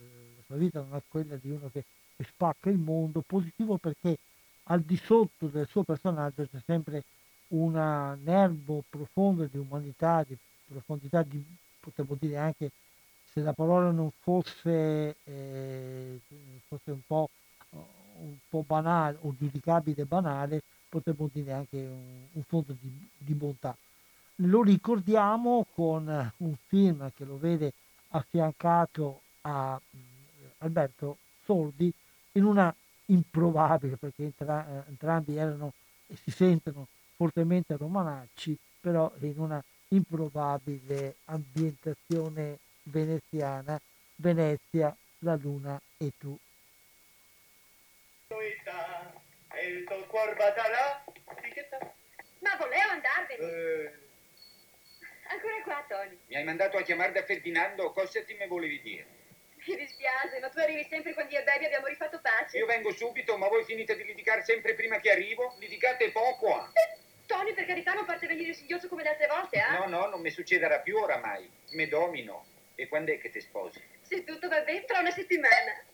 sua vita non è quella di uno che, che spacca il mondo, positivo perché al di sotto del suo personaggio c'è sempre un nervo profondo di umanità, di profondità, di, potremmo dire anche se la parola non fosse, eh, fosse un, po', un po' banale o giudicabile banale, potremmo dire anche un, un fondo di, di, bontà. Lo ricordiamo con un film che lo vede affiancato a mm, Alberto Sordi in una improbabile, perché entra, entrambi erano e si sentono fortemente romanacci, però in una improbabile ambientazione veneziana, Venezia, la luna e tu. il tuo cuor batalà ma volevo andarvene. Eh. ancora qua Tony. Mi hai mandato a chiamare da Ferdinando? Cosa ti me volevi dire? Mi dispiace ma tu arrivi sempre quando io e Baby abbiamo rifatto pace. Io vengo subito ma voi finite di litigare sempre prima che arrivo? Litigate poco ah. Tony per carità non fate venire singhiozzo come le altre volte eh? no no non mi succederà più oramai. Me domino e quando è che ti sposi? se tutto va bene tra una settimana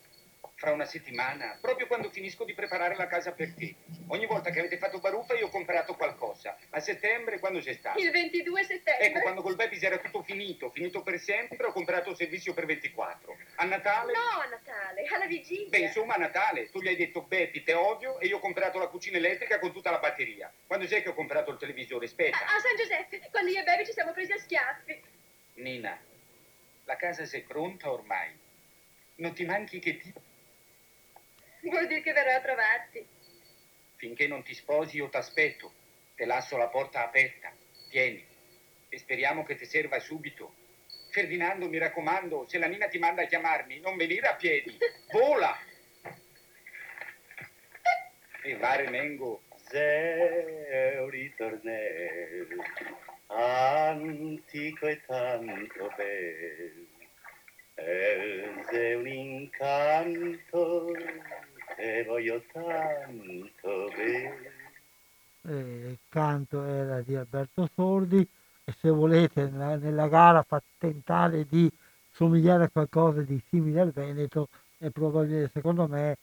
fra una settimana, proprio quando finisco di preparare la casa per te. Ogni volta che avete fatto baruffa io ho comprato qualcosa. A settembre quando sei stato? Il 22 settembre. Ecco, quando col baby era tutto finito, finito per sempre, ho comprato il servizio per 24. A Natale? No, a Natale, alla vigilia. Beh, insomma, a Natale tu gli hai detto Betty, te odio e io ho comprato la cucina elettrica con tutta la batteria. Quando sei che ho comprato il televisore? Aspetta. A, a San Giuseppe, quando io e Baby ci siamo presi a schiaffi. Nina, la casa sei pronta ormai. Non ti manchi che ti... Vuol dire che verrò a trovarti. Finché non ti sposi io t'aspetto. Te lascio la porta aperta. Tieni. E speriamo che ti serva subito. Ferdinando, mi raccomando, se la Nina ti manda a chiamarmi, non venire a piedi. Vola! E va remengo. Un ritornello antico e tanto bello, è un incanto e voglio tanto bene. Il canto era di Alberto Sordi e se volete nella, nella gara fa tentare di somigliare a qualcosa di simile al Veneto e probabilmente secondo me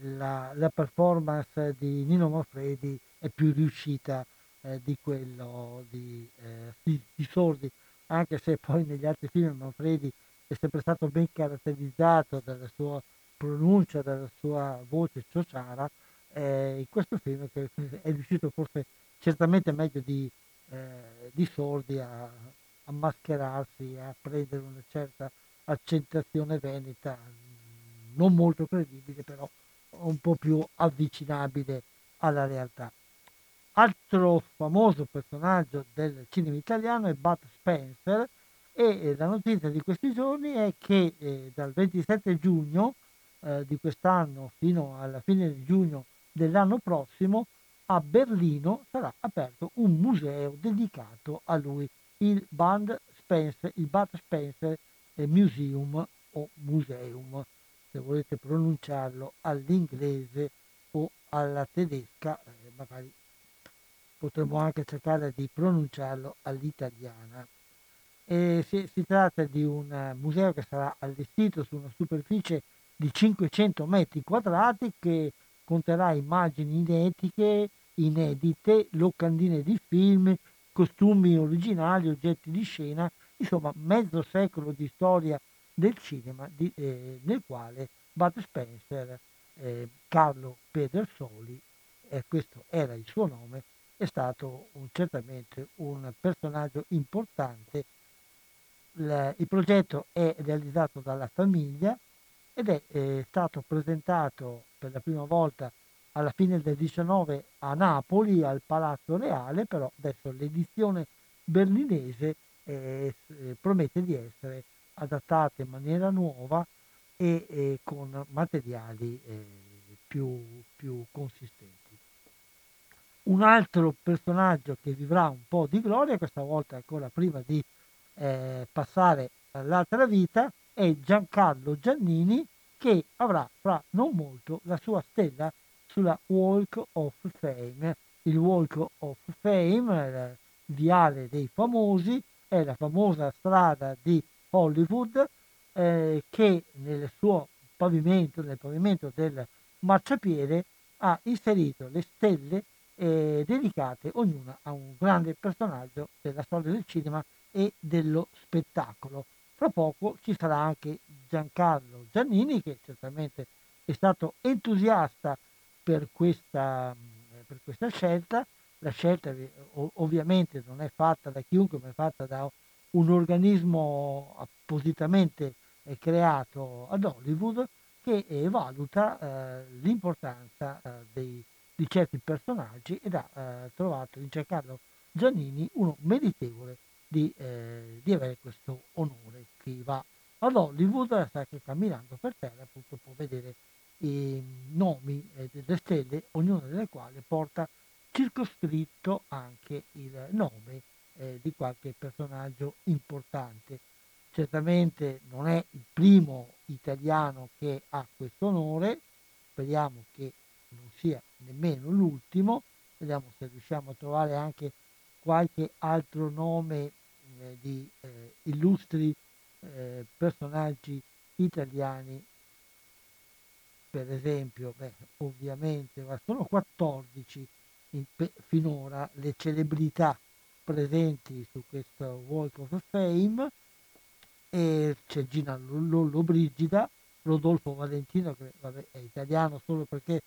la, la performance di Nino Manfredi è più riuscita eh, di quello di, eh, di, di, Sordi anche se poi negli altri film Manfredi è sempre stato ben caratterizzato dalla sua pronuncia della sua voce ciociara eh, in questo film che è riuscito forse certamente meglio di, eh, di Sordi a, a mascherarsi, a prendere una certa accentuazione veneta, non molto credibile, però un po' più avvicinabile alla realtà. Altro famoso personaggio del cinema italiano è Bud Spencer e la notizia di questi giorni è che eh, dal 27 giugno eh, di quest'anno fino alla fine di giugno dell'anno prossimo a Berlino sarà aperto un museo dedicato a lui, il Band Spencer, il Bud Spencer Museum o Museum, se volete pronunciarlo all'inglese o alla tedesca, eh, magari potremmo anche cercare di pronunciarlo all'italiana. E si, si tratta di un museo che sarà allestito su una superficie di 500 metri quadrati che conterrà immagini inetiche, inedite, locandine di film, costumi originali, oggetti di scena, insomma mezzo secolo di storia del cinema di, eh, nel quale Bud Spencer, eh, Carlo Pedersoli, e questo era il suo nome, è stato certamente un personaggio importante. Il, progetto è realizzato dalla famiglia, ed è eh, stato presentato per la prima volta alla fine del 19 a Napoli al Palazzo Reale, però adesso l'edizione berlinese eh, promette di essere adattata in maniera nuova e, e con materiali eh, più, più consistenti. Un altro personaggio che vivrà un po' di gloria, questa volta ancora prima di eh, passare all'altra vita, è Giancarlo Giannini che avrà fra non molto la sua stella sulla Walk of Fame. Il Walk of Fame, il viale dei famosi, è la famosa strada di Hollywood eh, che nel suo pavimento, nel pavimento del marciapiede, ha inserito le stelle eh, dedicate ognuna a un grande personaggio della storia del cinema e dello spettacolo. Fra poco ci sarà anche Giancarlo Giannini che certamente è stato entusiasta per questa, per questa scelta. La scelta ovviamente non è fatta da chiunque, ma è fatta da un organismo appositamente creato ad Hollywood che valuta eh, l'importanza eh, dei, di certi personaggi ed ha eh, trovato in Giancarlo Giannini uno meritevole di, eh, di, avere questo onore. Chi va ad Hollywood sta che camminando per terra appunto può vedere i nomi eh, delle stelle, ognuna delle quali porta circoscritto anche il nome eh, di qualche personaggio importante. Certamente non è il primo italiano che ha questo onore, speriamo che non sia nemmeno l'ultimo, vediamo se riusciamo a trovare anche qualche altro nome eh, di eh, illustri eh, personaggi italiani, per esempio, beh, ovviamente, ma sono 14 in, finora le celebrità presenti su questo Walk of Fame. E c'è Gina Lollobrigida, Rodolfo Valentino che vabbè, è italiano solo perché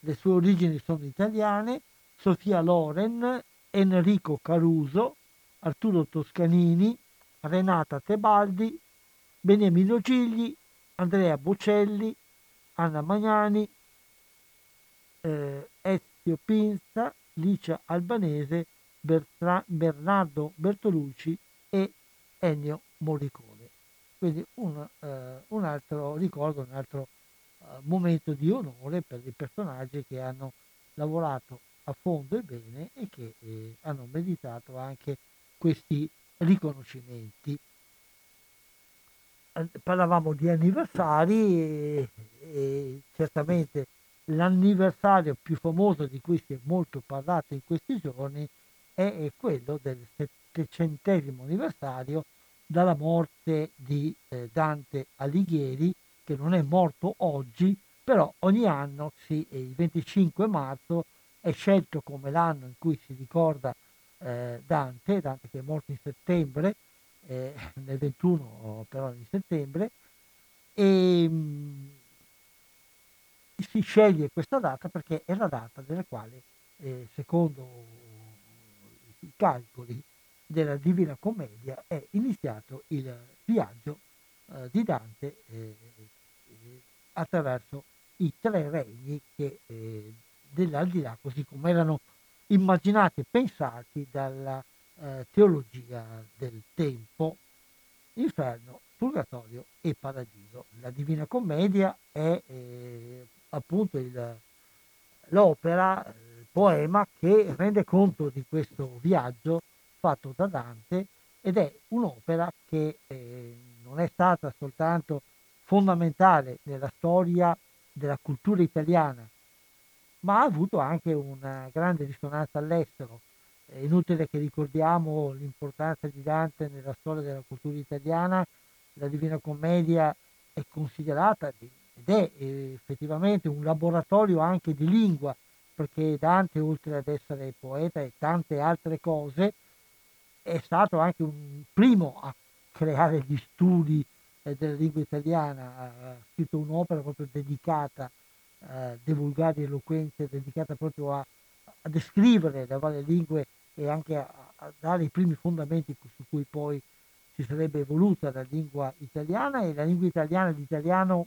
le sue origini sono italiane, Sofia Loren, Enrico Caruso, Arturo Toscanini, Renata Tebaldi, Beniamino Gigli, Andrea Bocelli, Anna Magnani, eh, Ezio Pinza, Licia Albanese, Bertra- Bernardo Bertolucci e Ennio Morricone. Quindi un, eh, un altro ricordo, un altro momento di onore per i personaggi che hanno lavorato a fondo e bene e che eh, hanno meritato anche questi riconoscimenti. Parlavamo di anniversari e, e certamente l'anniversario più famoso di cui si è molto parlato in questi giorni è quello del settecentesimo anniversario dalla morte di eh, Dante Alighieri, che non è morto oggi, però ogni anno, sì, il 25 marzo, è scelto come l'anno in cui si ricorda eh, Dante, Dante che è morto in settembre, eh, nel 21 però in settembre, e mh, mm, si sceglie questa data perché è la data nella quale, eh, secondo i calcoli della Divina Commedia, è iniziato il viaggio eh, di Dante eh, attraverso i tre regni che, eh, dell'aldilà, così come erano immaginati e pensati dalla eh, teologia del tempo, inferno, purgatorio e paradiso. La Divina Commedia è eh, appunto il, l'opera, il poema che rende conto di questo viaggio fatto da Dante ed è un'opera che eh, non è stata soltanto fondamentale nella storia della cultura italiana, ma ha avuto anche una grande risonanza all'estero. È inutile che ricordiamo l'importanza di Dante nella storia della cultura italiana, la Divina Commedia è considerata ed è effettivamente un laboratorio anche di lingua, perché Dante, oltre ad essere poeta e tante altre cose, è stato anche un primo a creare gli studi eh, della lingua italiana, ha scritto un'opera proprio dedicata eh, De Vulgari Eloquenze, dedicata proprio a, a, descrivere le varie lingue e anche a, a, dare i primi fondamenti su cui poi si sarebbe evoluta la lingua italiana e la lingua italiana, l'italiano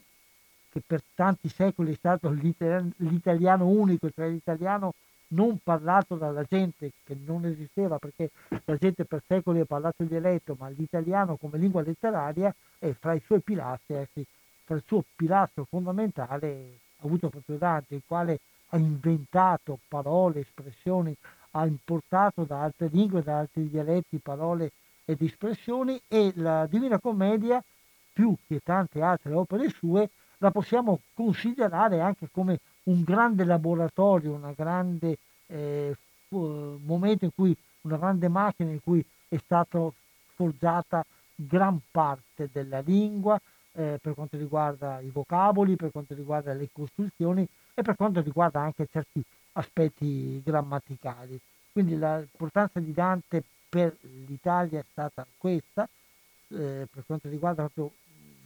che per tanti secoli è stato l'italiano unico, cioè l'italiano non parlato dalla gente che non esisteva perché la gente per secoli ha parlato il dialetto, ma l'italiano come lingua letteraria è fra i suoi pilastri, eh, fra il suo pilastro fondamentale ha avuto proprio Dante, il quale ha inventato parole, espressioni, ha importato da altre lingue, da altri dialetti, parole ed espressioni e la Divina Commedia, più che tante altre opere sue, la possiamo considerare anche come un grande laboratorio, una grande eh, momento in cui, una grande macchina in cui è stata forgiata gran parte della lingua eh, per quanto riguarda i vocaboli, per quanto riguarda le costruzioni e per quanto riguarda anche certi aspetti grammaticali. Quindi l'importanza di Dante per l'Italia è stata questa, eh, per quanto riguarda proprio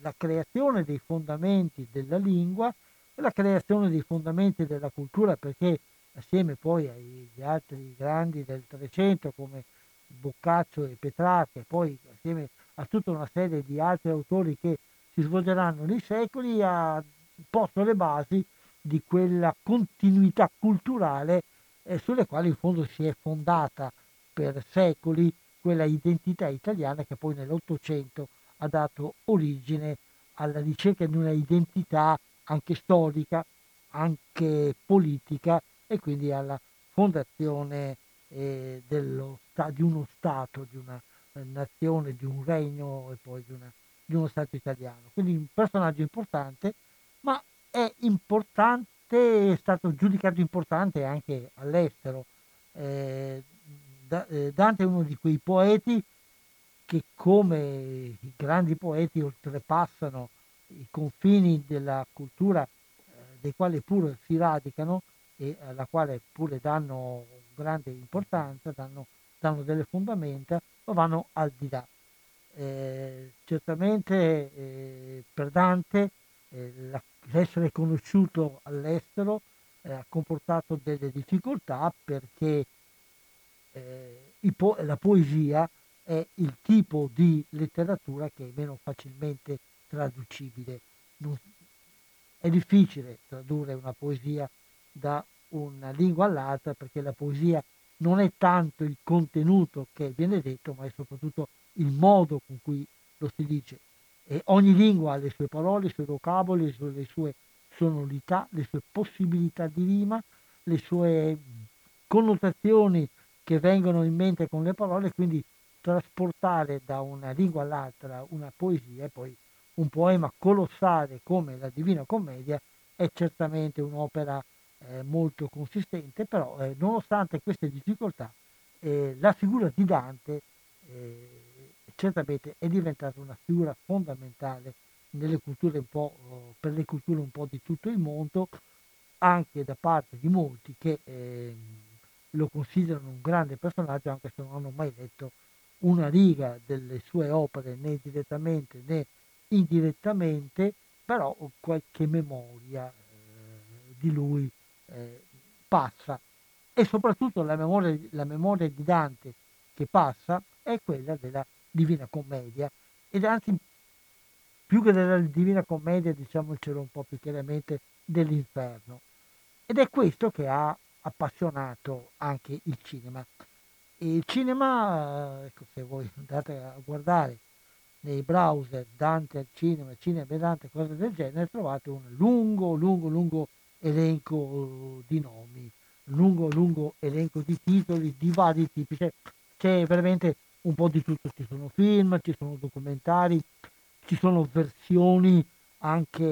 la creazione dei fondamenti della lingua e la creazione dei fondamenti della cultura, perché assieme poi agli altri grandi del Trecento come Boccaccio e Petrarca e poi assieme a tutta una serie di altri autori che si svolgeranno nei secoli, ha posto le basi di quella continuità culturale eh, sulle quali in fondo si è fondata per secoli quella identità italiana che poi nell'Ottocento ha dato origine alla ricerca di una identità anche storica, anche politica e quindi alla fondazione eh, dello, di uno Stato, di una eh, nazione, di un regno e poi di, una, di uno Stato italiano. Quindi un personaggio importante, ma è importante, è stato giudicato importante anche all'estero. Eh, eh, Dante è uno di quei poeti che come i grandi poeti oltrepassano i confini della cultura eh, dei quali pure si radicano e alla quale pure danno grande importanza, danno, danno delle fondamenta, ma vanno al di là. Eh, certamente eh, per Dante eh, la, l'essere conosciuto all'estero eh, ha comportato delle difficoltà perché eh, po- la poesia è il tipo di letteratura che è meno facilmente traducibile. È difficile tradurre una poesia da una lingua all'altra perché la poesia non è tanto il contenuto che viene detto, ma è soprattutto il modo con cui lo si dice. E ogni lingua ha le sue parole, i suoi vocaboli, le sue sonorità, le sue possibilità di rima, le sue connotazioni che vengono in mente con le parole, quindi trasportare da una lingua all'altra una poesia e poi un poema colossale come la Divina Commedia è certamente un'opera eh, molto consistente, però eh, nonostante queste difficoltà eh, la figura di Dante eh, certamente è diventata una figura fondamentale po', per le culture un po' di tutto il mondo, anche da parte di molti che ehm, lo considerano un grande personaggio anche se non hanno mai letto una riga delle sue opere né direttamente né indirettamente, però qualche memoria eh, di lui eh, passa. E soprattutto la memoria, la memoria di Dante che passa è quella della Divina Commedia. Ed anzi più che della Divina Commedia diciamocelo un po' più chiaramente dell'inferno. Ed è questo che ha appassionato anche il cinema. E il cinema, ecco, se voi andate a guardare nei browser Dante al cinema, cinema e Dante, cose del genere, trovate un lungo, lungo, lungo elenco di nomi, lungo, lungo elenco di titoli di vari tipi. C'è, c'è veramente un po' di tutto, ci sono film, ci sono documentari, ci sono versioni anche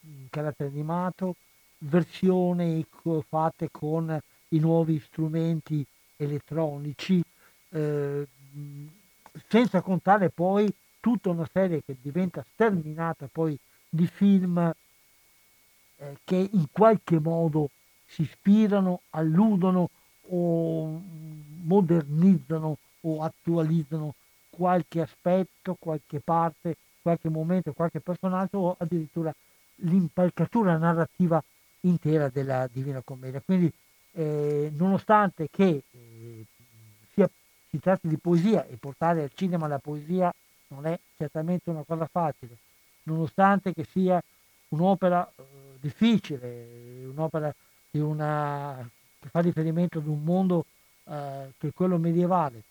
in carattere animato, versioni fatte con i nuovi strumenti elettronici, eh, senza contare poi tutta una serie che diventa sterminata poi di film eh, che in qualche modo si ispirano, alludono o modernizzano o attualizzano qualche aspetto, qualche parte, qualche momento, qualche personaggio o addirittura l'impalcatura narrativa intera della Divina Commedia. Quindi, eh, nonostante che eh, si tratti di poesia e portare al cinema la poesia non è certamente una cosa facile, nonostante che sia un'opera eh, difficile, un'opera una, che fa riferimento ad un mondo eh, che è quello medievale,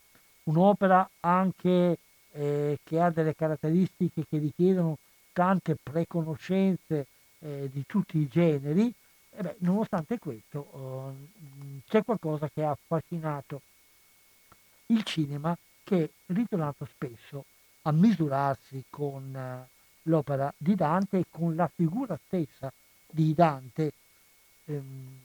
un'opera anche eh, che ha delle caratteristiche che richiedono tante preconoscenze eh, di tutti i generi, beh, nonostante questo eh, c'è qualcosa che ha affascinato il cinema che è ritornato spesso a misurarsi con eh, l'opera di Dante e con la figura stessa di Dante. Ehm,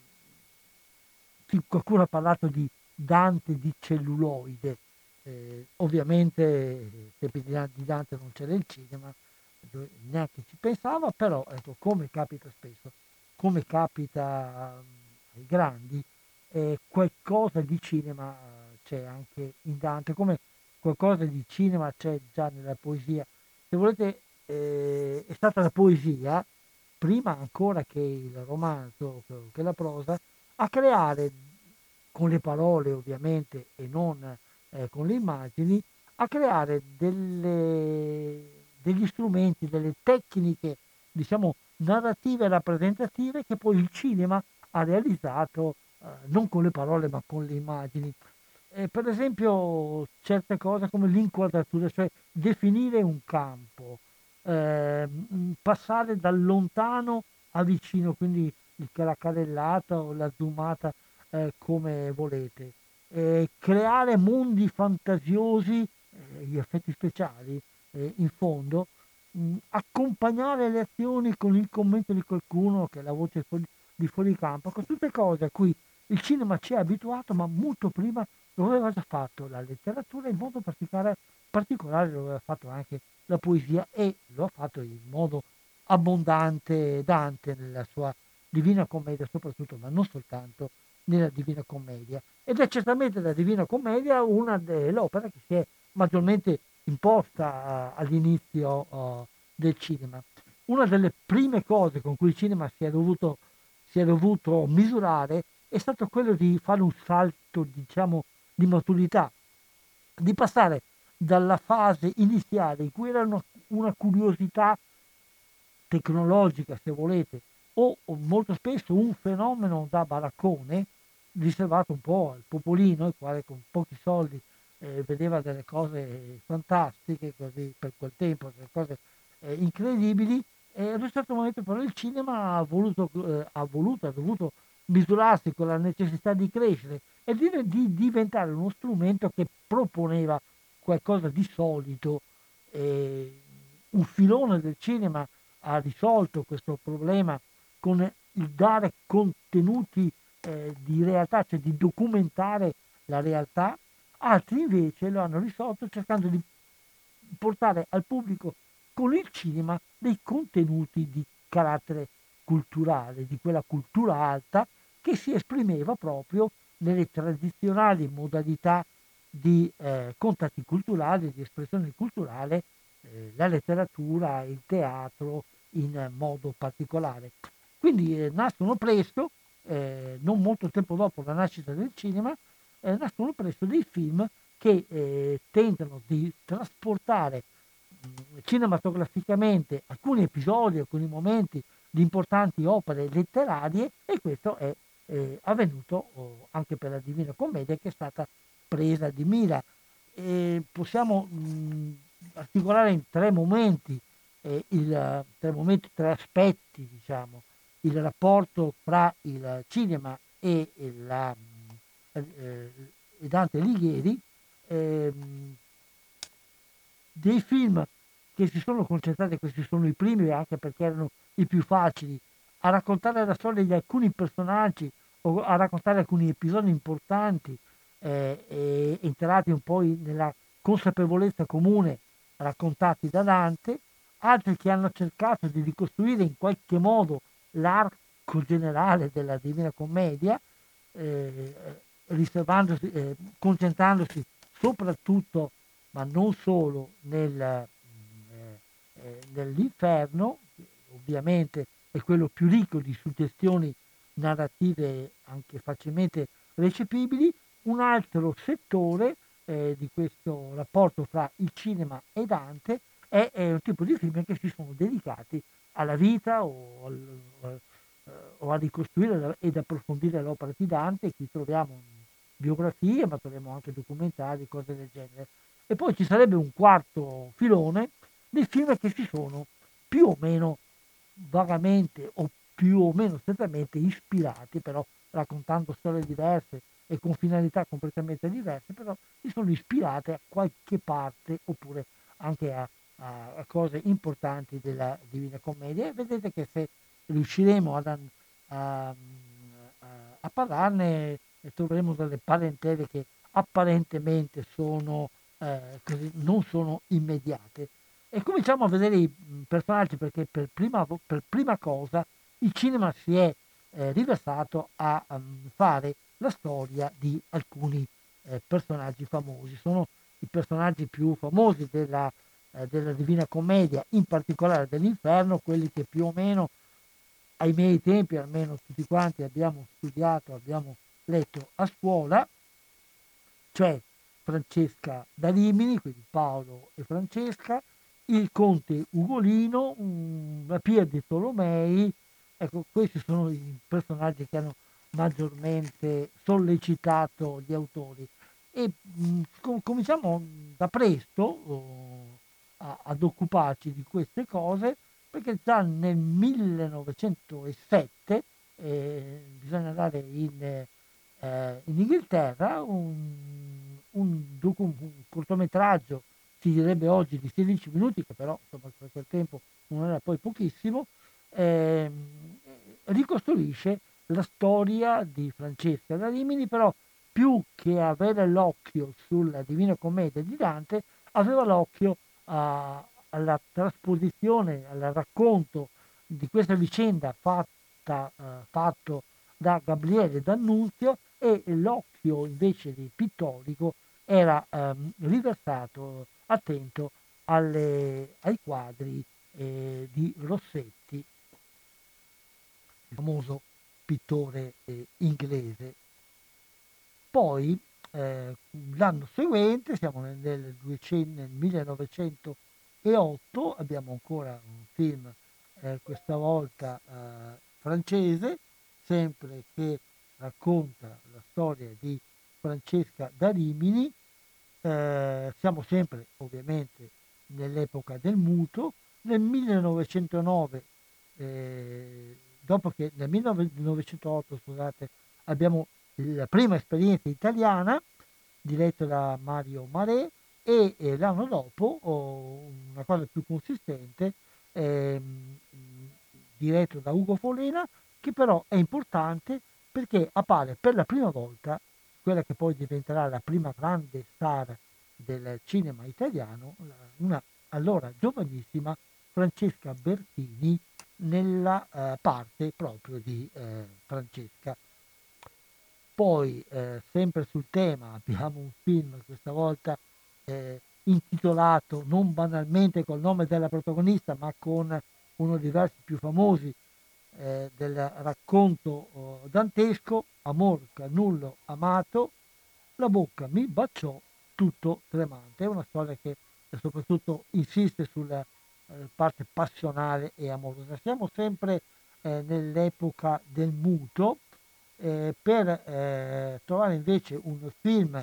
qualcuno ha parlato di Dante di celluloide, eh, ovviamente tempi di Dante non c'era il cinema, neanche ci pensava, però ecco, come capita spesso, come capita ai grandi, qualcosa di cinema c'è anche in Dante, come qualcosa di cinema c'è già nella poesia. Se volete, eh, è stata la poesia, prima ancora che il romanzo, che la prosa, a creare, con le parole ovviamente e non eh, con le immagini, a creare delle, degli strumenti, delle tecniche, diciamo, narrative rappresentative che poi il cinema ha realizzato eh, non con le parole ma con le immagini. Eh, per esempio certe cose come l'inquadratura, cioè definire un campo, eh, passare dal lontano a vicino, quindi la carrellata o la zoomata eh, come volete, eh, creare mondi fantasiosi, eh, gli effetti speciali in fondo, mh, accompagnare le azioni con il commento di qualcuno che è la voce fuori, di fuori campo, con tutte cose a cui il cinema ci ha abituato, ma molto prima lo aveva già fatto la letteratura, in modo particolare, particolare lo aveva fatto anche la poesia e lo ha fatto in modo abbondante Dante nella sua Divina Commedia soprattutto, ma non soltanto nella Divina Commedia. Ed è certamente la Divina Commedia una dell'opera che si è maggiormente imposta uh, all'inizio uh, del cinema. Una delle prime cose con cui il cinema si è dovuto, si è dovuto misurare è stato quello di fare un salto, diciamo, di maturità, di passare dalla fase iniziale in cui era una, una curiosità tecnologica, se volete, o, molto spesso un fenomeno da baraccone riservato un po' al popolino, il quale con pochi soldi eh, vedeva delle cose fantastiche così per quel tempo, delle cose eh, incredibili, e ad un certo momento però il cinema ha voluto, eh, ha voluto, ha dovuto misurarsi con la necessità di crescere e di, di diventare uno strumento che proponeva qualcosa di solito. Eh, un filone del cinema ha risolto questo problema con il dare contenuti eh, di realtà, cioè di documentare la realtà, altri invece lo hanno risolto cercando di portare al pubblico con il cinema dei contenuti di carattere culturale, di quella cultura alta che si esprimeva proprio nelle tradizionali modalità di eh, contatti culturali, di espressione culturale, eh, la letteratura, il teatro in modo particolare. Quindi eh, nascono presto, eh, non molto tempo dopo la nascita del cinema, eh, nascono presto dei film che eh, tentano di trasportare mh, cinematograficamente alcuni episodi, alcuni momenti di importanti opere letterarie e questo è eh, avvenuto oh, anche per la Divina Commedia che è stata presa di mira. E possiamo mh, articolare in tre momenti, eh, il, tre momenti, tre aspetti, diciamo, il rapporto fra il cinema e, la, eh, e Dante Alighieri, ehm, dei film che si sono concentrati, questi sono i primi anche perché erano i più facili, a raccontare la storia di alcuni personaggi o a raccontare alcuni episodi importanti eh, e entrati un po' nella consapevolezza comune raccontati da Dante, altri che hanno cercato di ricostruire in qualche modo l'arco generale della Divina Commedia, eh, eh, concentrandosi soprattutto, ma non solo, nel, eh, eh, nell'inferno, ovviamente è quello più ricco di suggestioni narrative anche facilmente recepibili. Un altro settore eh, di questo rapporto fra il cinema e Dante è, è, un tipo di film che si sono dedicati alla vita o, al, eh, o a ricostruire ed approfondire l'opera di Dante. Qui troviamo biografie, ma troviamo anche documentari, cose del genere. E poi ci sarebbe un quarto filone dei film che si sono più o meno vagamente o più o meno strettamente ispirati, però raccontando storie diverse e con finalità completamente diverse, però si sono ispirate a qualche parte oppure anche a, a, a cose importanti della Divina Commedia e vedete che se riusciremo ad, a, a, parlarne troveremo delle parentele che apparentemente sono, eh, non sono immediate. E cominciamo a vedere i personaggi perché per prima, per prima cosa il cinema si è eh, riversato a um, fare la storia di alcuni eh, personaggi famosi. Sono i personaggi più famosi della, eh, della, Divina Commedia, in particolare dell'Inferno, quelli che più o meno ai miei tempi almeno tutti quanti abbiamo studiato, abbiamo letto a scuola, cioè Francesca da Rimini, quindi Paolo e Francesca, il conte Ugolino, la Pia di Tolomei, ecco questi sono i personaggi che hanno maggiormente sollecitato gli autori. E mh, com- cominciamo da presto oh, a- ad occuparci di queste cose perché già nel 1907 eh, bisogna andare in, eh, in Inghilterra un, un, docu- un, cortometraggio si direbbe oggi di 16 minuti che però insomma, per quel tempo non era poi pochissimo eh, ricostruisce la storia di Francesca da Rimini però più che avere l'occhio sulla Divina Commedia di Dante aveva l'occhio a, alla trasposizione, al racconto di questa vicenda fatta, eh, fatto da Gabriele D'Annunzio e l'occhio invece di pittorico era ehm, riversato attento alle, ai quadri eh, di Rossetti, il famoso pittore eh, inglese. Poi eh, l'anno seguente, siamo nel, nel, 200, nel 1900 e 8 abbiamo ancora un film, eh, questa volta eh, francese, sempre che racconta la storia di Francesca da Rimini. Eh, siamo sempre ovviamente nell'epoca del muto. Nel 1909, eh, dopo che nel 1908 scusate, abbiamo la prima esperienza italiana diretta da Mario Maré, e eh, l'anno dopo una cosa più consistente eh, diretto da Ugo Folena che però è importante perché appare per la prima volta quella che poi diventerà la prima grande star del cinema italiano, una allora giovanissima Francesca Bertini nella eh, parte proprio di eh, Francesca. Poi, eh, sempre sul tema, abbiamo un film questa volta eh, intitolato non banalmente col nome della protagonista, ma con uno dei versi più famosi eh, del racconto oh, dantesco, Amor nullo amato, la bocca mi baciò tutto tremante. È una storia che soprattutto insiste sulla eh, parte passionale e amorosa. Siamo sempre eh, nell'epoca del muto, eh, per eh, trovare invece un film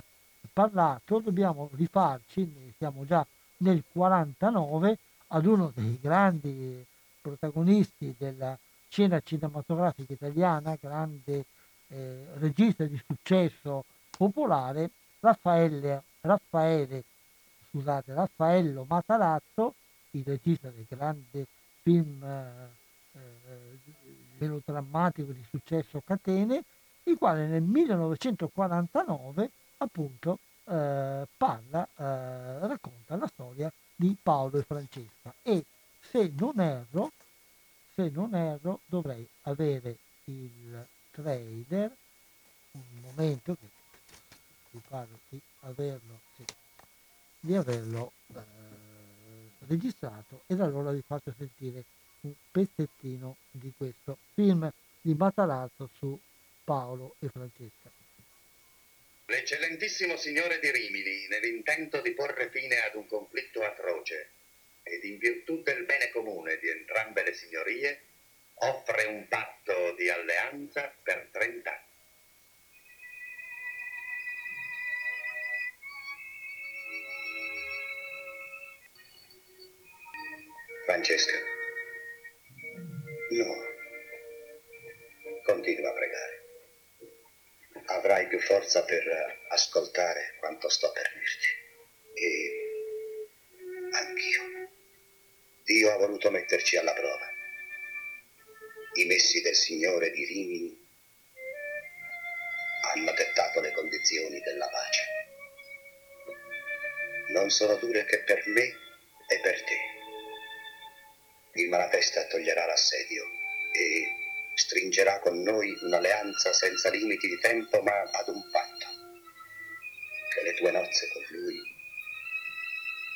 parlato, dobbiamo rifarci, siamo già nel 49, ad uno dei grandi protagonisti della scena cinematografica italiana, grande eh, regista di successo popolare, Raffaele, Raffaele, scusate, Raffaello Matarazzo, il regista del grande film eh, melodrammatico di successo Catene, il quale nel 1949 appunto eh, parla, eh, racconta la storia di Paolo e Francesca. E se non erro, se non erro dovrei avere il trailer, un momento che mi pare di averlo, sì, di averlo eh, registrato ed allora vi faccio sentire un pezzettino di questo film di Matarazzo su Paolo e Francesca. L'eccellentissimo signore di Rimini, nell'intento di porre fine ad un conflitto atroce ed in virtù del bene comune di entrambe le signorie, offre un patto di alleanza per 30 anni. Francesca, no, continua a pregare avrai più forza per ascoltare quanto sto per dirti. E anch'io. Dio ha voluto metterci alla prova. I messi del Signore di Rimini hanno dettato le condizioni della pace. Non sono dure che per me e per te. Il Malatesta toglierà l'assedio e stringerà con noi un'alleanza senza limiti di tempo, ma ad un patto. Che le tue nozze con lui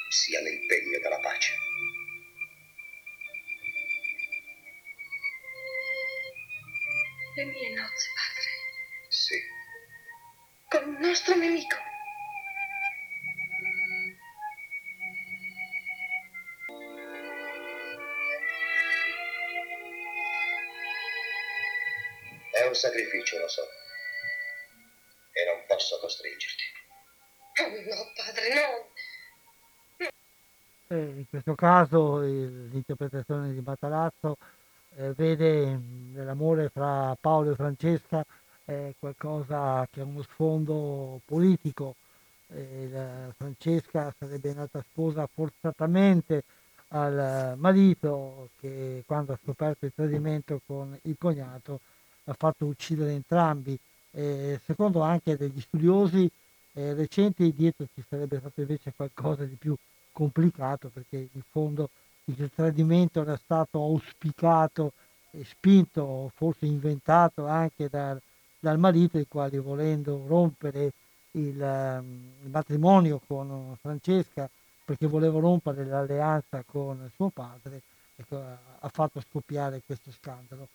siano il pegno della pace. Le mie nozze, padre. Sì. Con un nostro nemico. È un sacrificio, lo so. E non posso costringerti. Oh no, padre, no. Eh, in questo caso l'interpretazione di Matarazzo eh, vede nell'amore fra Paolo e Francesca eh, qualcosa che ha uno sfondo politico. Eh, Francesca sarebbe nata sposa forzatamente al marito che quando ha scoperto il tradimento con il cognato ha fatto uccidere entrambi. Eh, secondo anche degli studiosi eh, recenti dietro ci sarebbe stato invece qualcosa di più complicato perché in fondo il tradimento era stato auspicato e spinto, forse inventato anche dal, dal marito, il quale volendo rompere il, ehm, il matrimonio con Francesca perché voleva rompere l'alleanza con suo padre, ecco, ha- fatto scoppiare questo scandalo.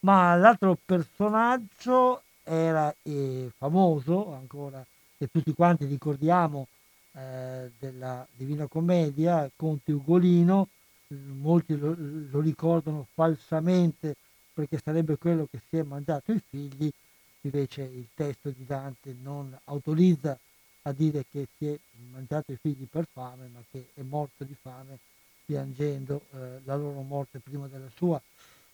Ma l'altro personaggio era eh, famoso, ancora che tutti quanti ricordiamo, eh, della Divina Commedia, Conte Ugolino, molti lo, lo ricordano falsamente perché sarebbe quello che si è mangiato i figli, invece il testo di Dante non autorizza a dire che si è mangiato i figli per fame, ma che è morto di fame piangendo eh, la loro morte prima della sua.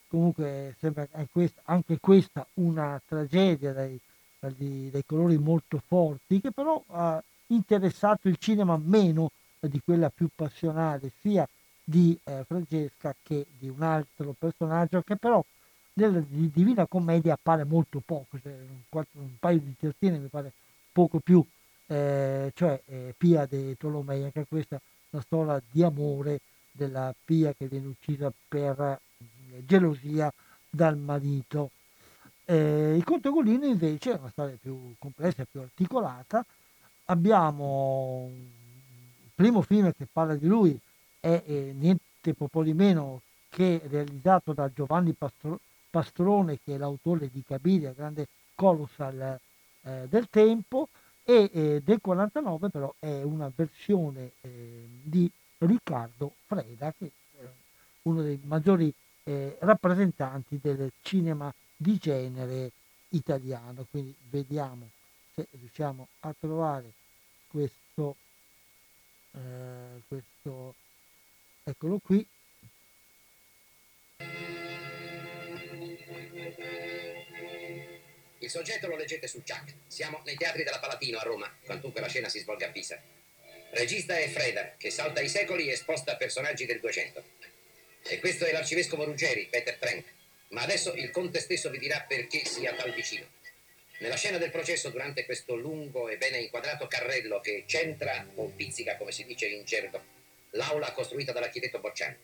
Comunque sembra anche questa, anche questa una tragedia dai, dai, dai colori molto forti, che però ha interessato il cinema meno di quella più passionale, sia di eh, Francesca che di un altro personaggio che però nella di- Divina Commedia appare molto poco, cioè un, quattro- un paio di terzine mi pare poco più, eh, cioè eh, Pia de Tolomei, anche questa è una storia di amore della Pia che viene uccisa per eh, gelosia dal marito. Eh, il Conte Ugolino invece è una storia più complessa e più articolata. Abbiamo il primo film che parla di lui è eh, niente po' di meno che realizzato da Giovanni Pastro- Pastrone, che è l'autore di Cabiria, grande colossal eh, del tempo, e eh, del 49 però è una versione eh, di Riccardo Freda, che è uno dei maggiori eh, rappresentanti del cinema di genere italiano. Quindi vediamo se riusciamo a trovare questo, eh, questo eccolo qui. Il soggetto lo leggete su Chuck. Siamo nei teatri della Palatino a Roma, quantunque la scena si svolga a Pisa. Regista è Freda, che salta i secoli e sposta personaggi del 200. E questo è l'arcivescovo Ruggeri, Peter Trenk. Ma adesso il conte stesso vi dirà perché sia tal vicino. Nella scena del processo, durante questo lungo e bene inquadrato carrello che centra o pizzica, come si dice in gergo, l'aula costruita dall'architetto Bocciani.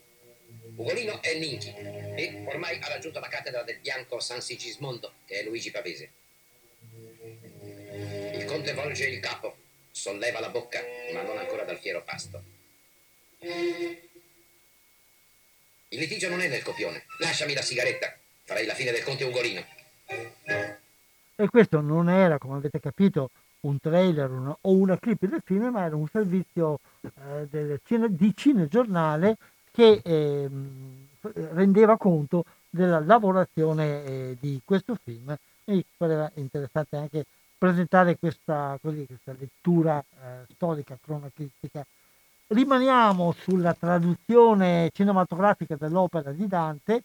Ugolino è Ninchi e ormai ha raggiunto la cattedra del bianco San Sigismondo, che è Luigi Pavese. Il conte volge il capo, solleva la bocca, ma non ancora dal fiero pasto. Il litigio non è nel copione. Lasciami la sigaretta. Farei la fine del conte Ugolino. E questo non era, come avete capito, un trailer o una clip del film, ma era un servizio eh, cine- di cinegiornale che f- rendeva conto della lavorazione eh, di questo film e pareva interessante anche presentare questa, così, questa lettura eh, storica, cronachistica. Rimaniamo sulla traduzione cinematografica dell'opera di Dante,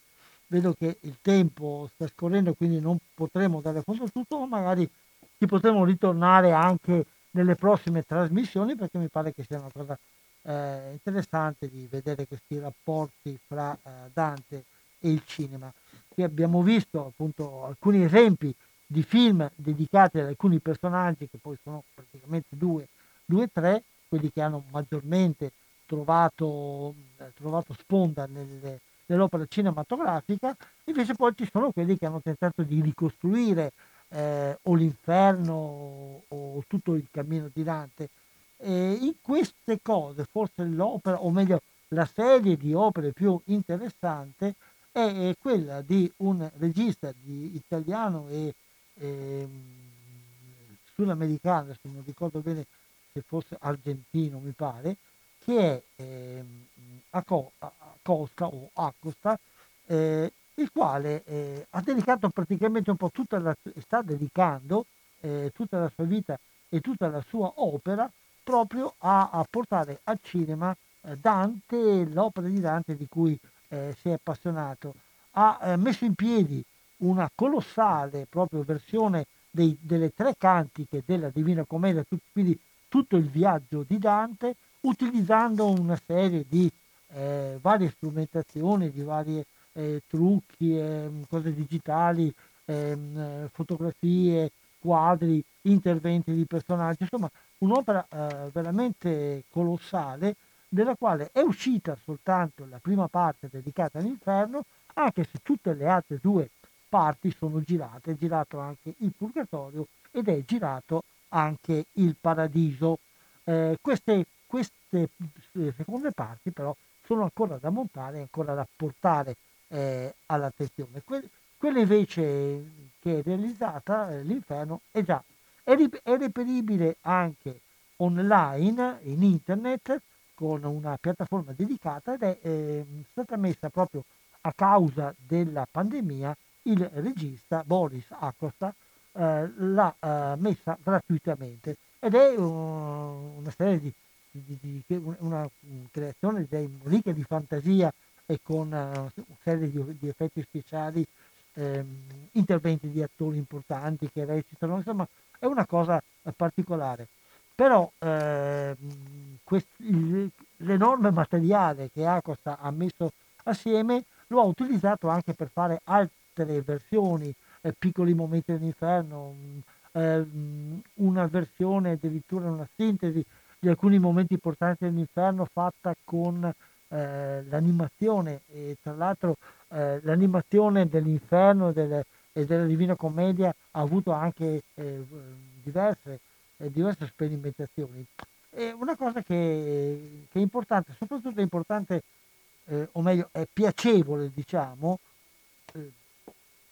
vedo che il tempo sta scorrendo quindi non potremo dare fondo a tutto, ma magari ci potremo ritornare anche nelle prossime trasmissioni perché mi pare che sia una cosa eh, interessante di vedere questi rapporti fra eh, Dante e il cinema. Qui abbiamo visto appunto alcuni esempi di film dedicati ad alcuni personaggi che poi sono praticamente due, due tre, quelli che hanno maggiormente trovato, eh, trovato sponda nelle, nell'opera cinematografica, invece poi ci sono quelli che hanno tentato di ricostruire eh, o l'inferno o tutto il cammino di Dante. E in queste cose, forse l'opera, o meglio, la serie di opere più interessante è, è quella di un regista di italiano e, e sudamericano, se non ricordo bene se fosse argentino mi pare, che è eh, Acosta o Acosta, eh, il quale eh, ha dedicato praticamente un po' tutta la, sta dedicando eh, tutta la sua vita e tutta la sua opera proprio a, a portare al cinema eh, Dante, l'opera di Dante di cui eh, si è appassionato. Ha eh, messo in piedi una colossale proprio versione dei, delle tre cantiche della Divina Commedia, tut, quindi tutto il viaggio di Dante, utilizzando una serie di eh, varie strumentazioni, di vari eh, trucchi, eh, cose digitali, ehm, fotografie, quadri, interventi di personaggi, insomma un'opera eh, veramente colossale della quale è uscita soltanto la prima parte dedicata all'inferno, anche se tutte le altre due parti sono girate, è girato anche il Purgatorio ed è girato anche il Paradiso. Eh, queste, queste eh, seconde parti però sono ancora da montare, ancora da portare eh, all'attenzione. Que- quella invece che è realizzata, eh, l'inferno, è già è, rip- è reperibile anche online, in internet, con una piattaforma dedicata ed è eh, stata messa proprio a causa della pandemia il regista Boris Acosta eh, l'ha eh, messa gratuitamente ed è uh, una serie di, di, di, una creazione ricca di fantasia e con uh, una serie di, di effetti speciali ehm, interventi di attori importanti che recitano insomma è una cosa particolare. Però eh, quest, l'enorme materiale che Acosta ha messo assieme lo ha utilizzato anche per fare altre versioni, eh, piccoli momenti dell'inferno, eh, una versione addirittura una sintesi di alcuni momenti importanti dell'inferno fatta con eh, l'animazione e tra l'altro eh, l'animazione dell'inferno del, e della Divina Commedia ha avuto anche eh, diverse eh, diverse sperimentazioni. È una cosa che, che è importante, soprattutto è importante, eh, o meglio, è piacevole, diciamo,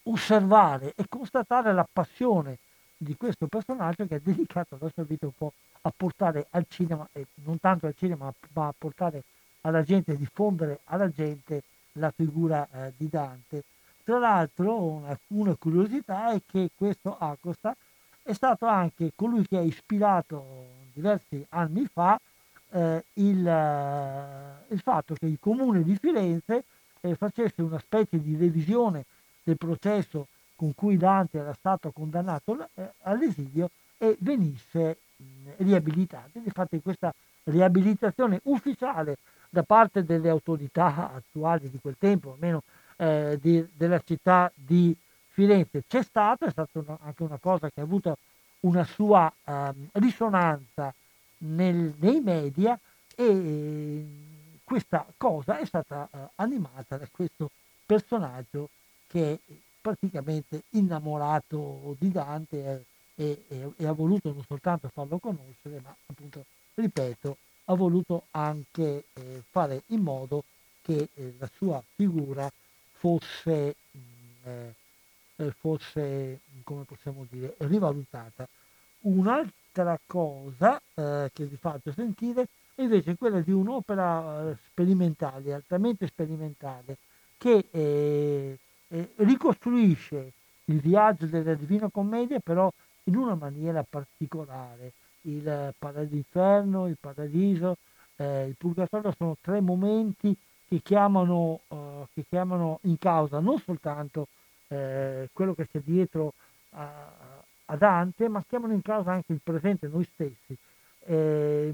osservare e constatare la passione di questo personaggio che ha dedicato la sua vita un po' a portare al cinema, e non tanto al cinema, ma a portare alla gente, diffondere alla gente la figura eh, di Dante. Tra l'altro una, una, curiosità è che questo Acosta è stato anche colui che ha ispirato diversi anni fa eh, il, eh, il, fatto che il comune di Firenze eh, facesse una specie di revisione del processo con cui Dante era stato condannato eh, all'esilio e venisse mh, riabilitato. Infatti questa riabilitazione ufficiale da parte delle autorità attuali di quel tempo, almeno eh, di, della città di Firenze. C'è stato, è stata una, anche una cosa che ha avuto una sua um, risonanza nel, nei media e questa cosa è stata uh, animata da questo personaggio che è praticamente innamorato di Dante e, e, e, ha voluto non soltanto farlo conoscere, ma appunto, ripeto, ha voluto anche eh, fare in modo che eh, la sua figura fosse mh, eh, eh, fosse, come possiamo dire, rivalutata. Un'altra cosa eh, che vi faccio sentire è invece quella di un'opera sperimentale, altamente sperimentale, che ricostruisce il viaggio della Divina Commedia, però in una maniera particolare. Il Paradinferno, il Paradiso, eh, il Purgatorio sono tre momenti che chiamano, uh, che chiamano in causa non soltanto eh, quello che c'è dietro a, a, Dante, ma chiamano in causa anche il presente, noi stessi. Eh,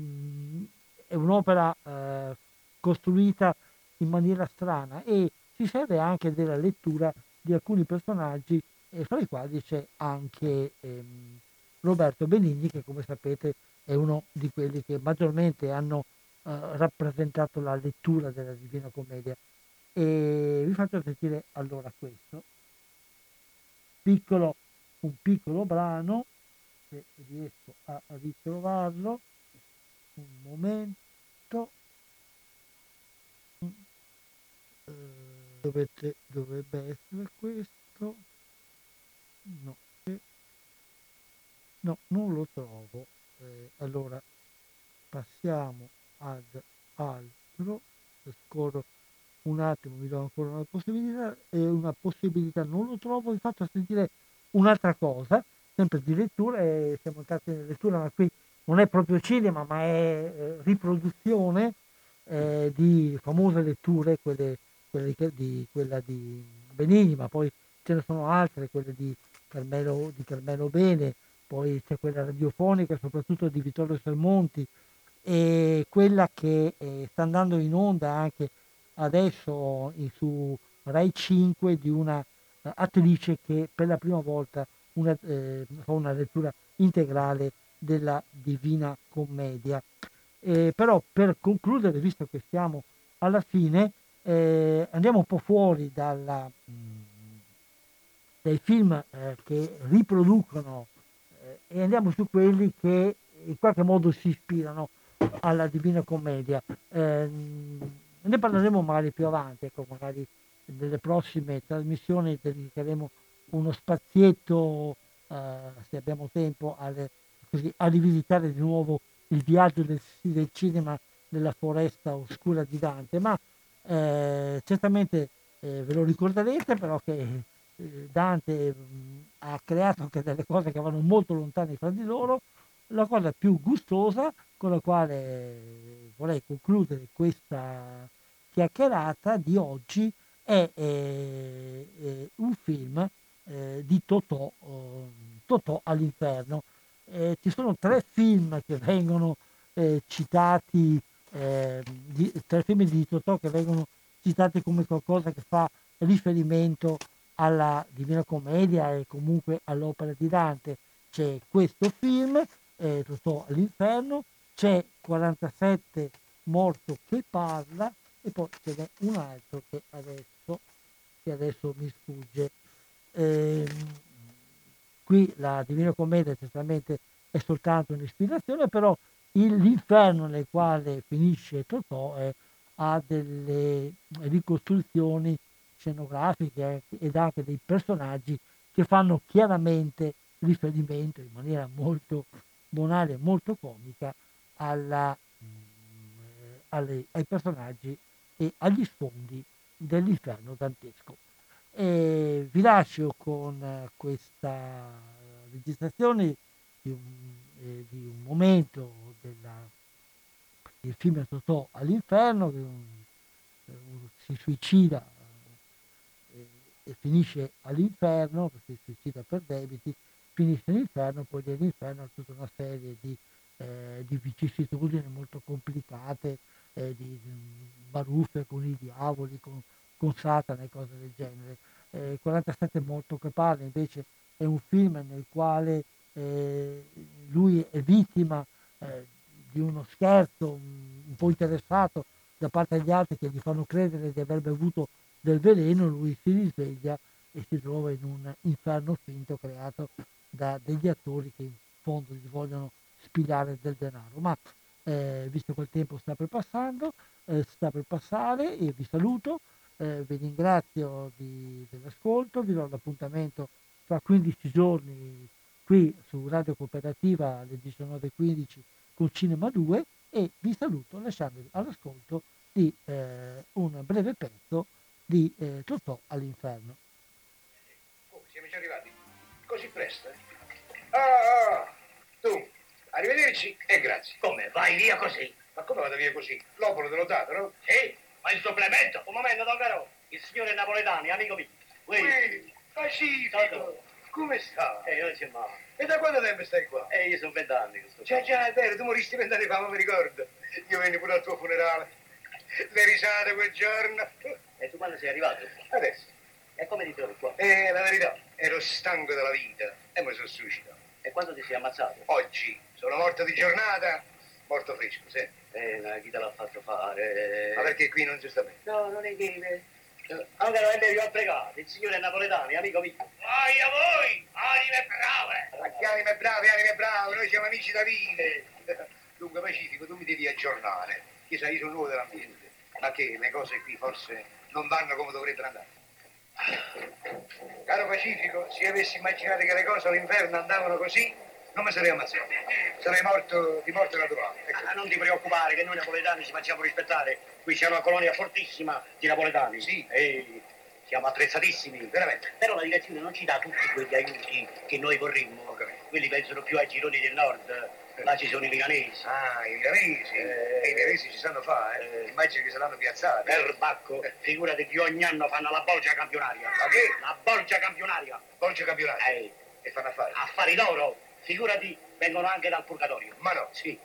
è un'opera eh, costruita in maniera strana e si serve anche della lettura di alcuni personaggi, eh, fra i quali c'è anche ehm, Roberto Benigni, che come sapete è uno di quelli che maggiormente hanno eh, rappresentato la lettura della Divina Commedia. E vi faccio sentire allora questo piccolo, un piccolo brano, se riesco a ritrovarlo, un momento. Eh, dovete, dovrebbe essere questo. No, no non lo trovo. Eh, allora passiamo ad altro. Scorro un attimo, mi do ancora una possibilità. E una possibilità non lo trovo. Vi faccio sentire un'altra cosa, sempre di lettura. E siamo entrati in lettura, ma qui non è proprio cinema, ma è eh, riproduzione eh, di famose letture, quelle, quelle di, quella di Benigni, ma poi ce ne sono altre, quelle di Carmelo, di Carmelo Bene, poi c'è quella radiofonica, soprattutto di Vittorio Sermonti, e quella che eh, sta andando in onda anche adesso su Rai 5 di una uh, attrice che per la prima volta una, eh, fa una lettura integrale della Divina Commedia. Eh, però per concludere, visto che siamo alla fine, eh, andiamo un po' fuori dalla, mh, mm, dai film eh, che riproducono eh, e andiamo su quelli che in qualche modo si ispirano alla Divina Commedia. Ehm, ne parleremo magari più avanti, ecco, magari nelle prossime trasmissioni dedicheremo uno spazietto, eh, se abbiamo tempo, alle, così, a rivisitare di nuovo il viaggio del, del cinema nella foresta oscura di Dante, ma eh, certamente eh, ve lo ricorderete però che eh, Dante mh, ha creato anche delle cose che vanno molto lontane fra di loro. La cosa più gustosa con la quale vorrei concludere questa chiacchierata di oggi è eh, eh, un film eh, di Totò, Totò all'inferno eh, ci sono tre film che vengono eh, citati, eh, di, tre film di Totò che vengono citati come qualcosa che fa riferimento alla Divina Commedia e comunque all'opera di Dante. C'è questo film, eh, all'inferno, c'è 47 morto che parla e poi ce n'è un altro che adesso, che adesso mi sfugge. Eh, qui la Divina Commedia certamente è soltanto un'ispirazione, però il, l'inferno nel quale finisce Totò è, ha delle ricostruzioni scenografiche ed anche dei personaggi che fanno chiaramente riferimento in maniera molto bonale e molto comica alla, mm, alle, ai personaggi e agli sfondi dell'inferno dantesco. E vi lascio con eh, questa registrazione di un, eh, di un momento della, del film Totò all'inferno, che un, un, si suicida eh, e finisce all'inferno, si suicida per debiti, finisce all'inferno, poi dall'inferno ha tutta una serie di, eh, di vicissitudini molto complicate, eh, di, di baruffe con i diavoli, con con Satana e cose del genere. Eh, 47 Morto che parla invece è un film nel quale eh, lui è vittima eh, di uno scherzo un, un, po' interessato da parte degli altri che gli fanno credere di aver bevuto del veleno, lui si risveglia e si trova in un inferno finto creato da degli attori che in fondo gli vogliono spiegare del denaro. Ma eh, visto che il tempo sta per passando, eh, sta per passare e vi saluto eh, vi ringrazio di, dell'ascolto, vi do l'appuntamento tra 15 giorni qui su Radio Cooperativa alle 19.15 con Cinema 2 e vi saluto lasciandovi all'ascolto di eh, un breve pezzo di eh, Totò all'inferno. Oh, siamo già arrivati? Così presto? Eh? Ah, ah, tu, arrivederci e grazie. Come? Vai via così? Ma come vado via così? L'opolo te l'ho dato, no? Sì, ma il supplemento? Un momento, Don Caro. Il signore Napoletani, amico mio. Qui, Pacifico. Come sta? Eh, non c'è male. E da quanto tempo stai qua? Eh, io sono vent'anni che sto Già, già, è vero, tu moristi vent'anni fa, ma mi ricordo. Io venni pure al tuo funerale. Le risate quel giorno. E tu quando sei arrivato? Adesso. E come ti trovi qua? Eh, la verità, ero stanco della vita e mi sono suicidato. E quando ti sei ammazzato? Oggi. Sono morto di giornata, morto fresco, sì. Eh, ma chi te l'ha fatto fare? Ma perché qui non ci sta bene? No, non è che... Anche non è meglio a pregare, il signore Napoletani, amico mio. Vai a voi, anime brave! Ma che anime brave, anime brave, noi siamo amici da vivere. Dunque Pacifico, tu mi devi aggiornare. Chissà, io sono nuovo dell'ambiente, ma che le cose qui forse non vanno come dovrebbero andare. Caro Pacifico, se avessi immaginato che le cose all'inferno andavano così, non mi sarei ammazzato. Sarei morto di morte naturale. Ecco. Ah, non ti preoccupare che noi napoletani ci facciamo rispettare. Qui c'è una colonia fortissima di napoletani. Sì. E siamo attrezzatissimi. Veramente. Però la direzione non ci dà tutti quegli aiuti che noi vorremmo. Quelli pensano più ai gironi del nord. Là ci sono i milanesi. Ah, i milanesi. Eh. E i milanesi ci sanno fare, eh. Immagino che saranno piazzati. Per Bacco, figurati che ogni anno fanno la bolgia campionaria. Ma che? La bolgia campionaria. Bolgia campionario. Eh, E fanno affari. affari d'oro. Figurati, vengono anche dal purgatorio. Ma no. Sì,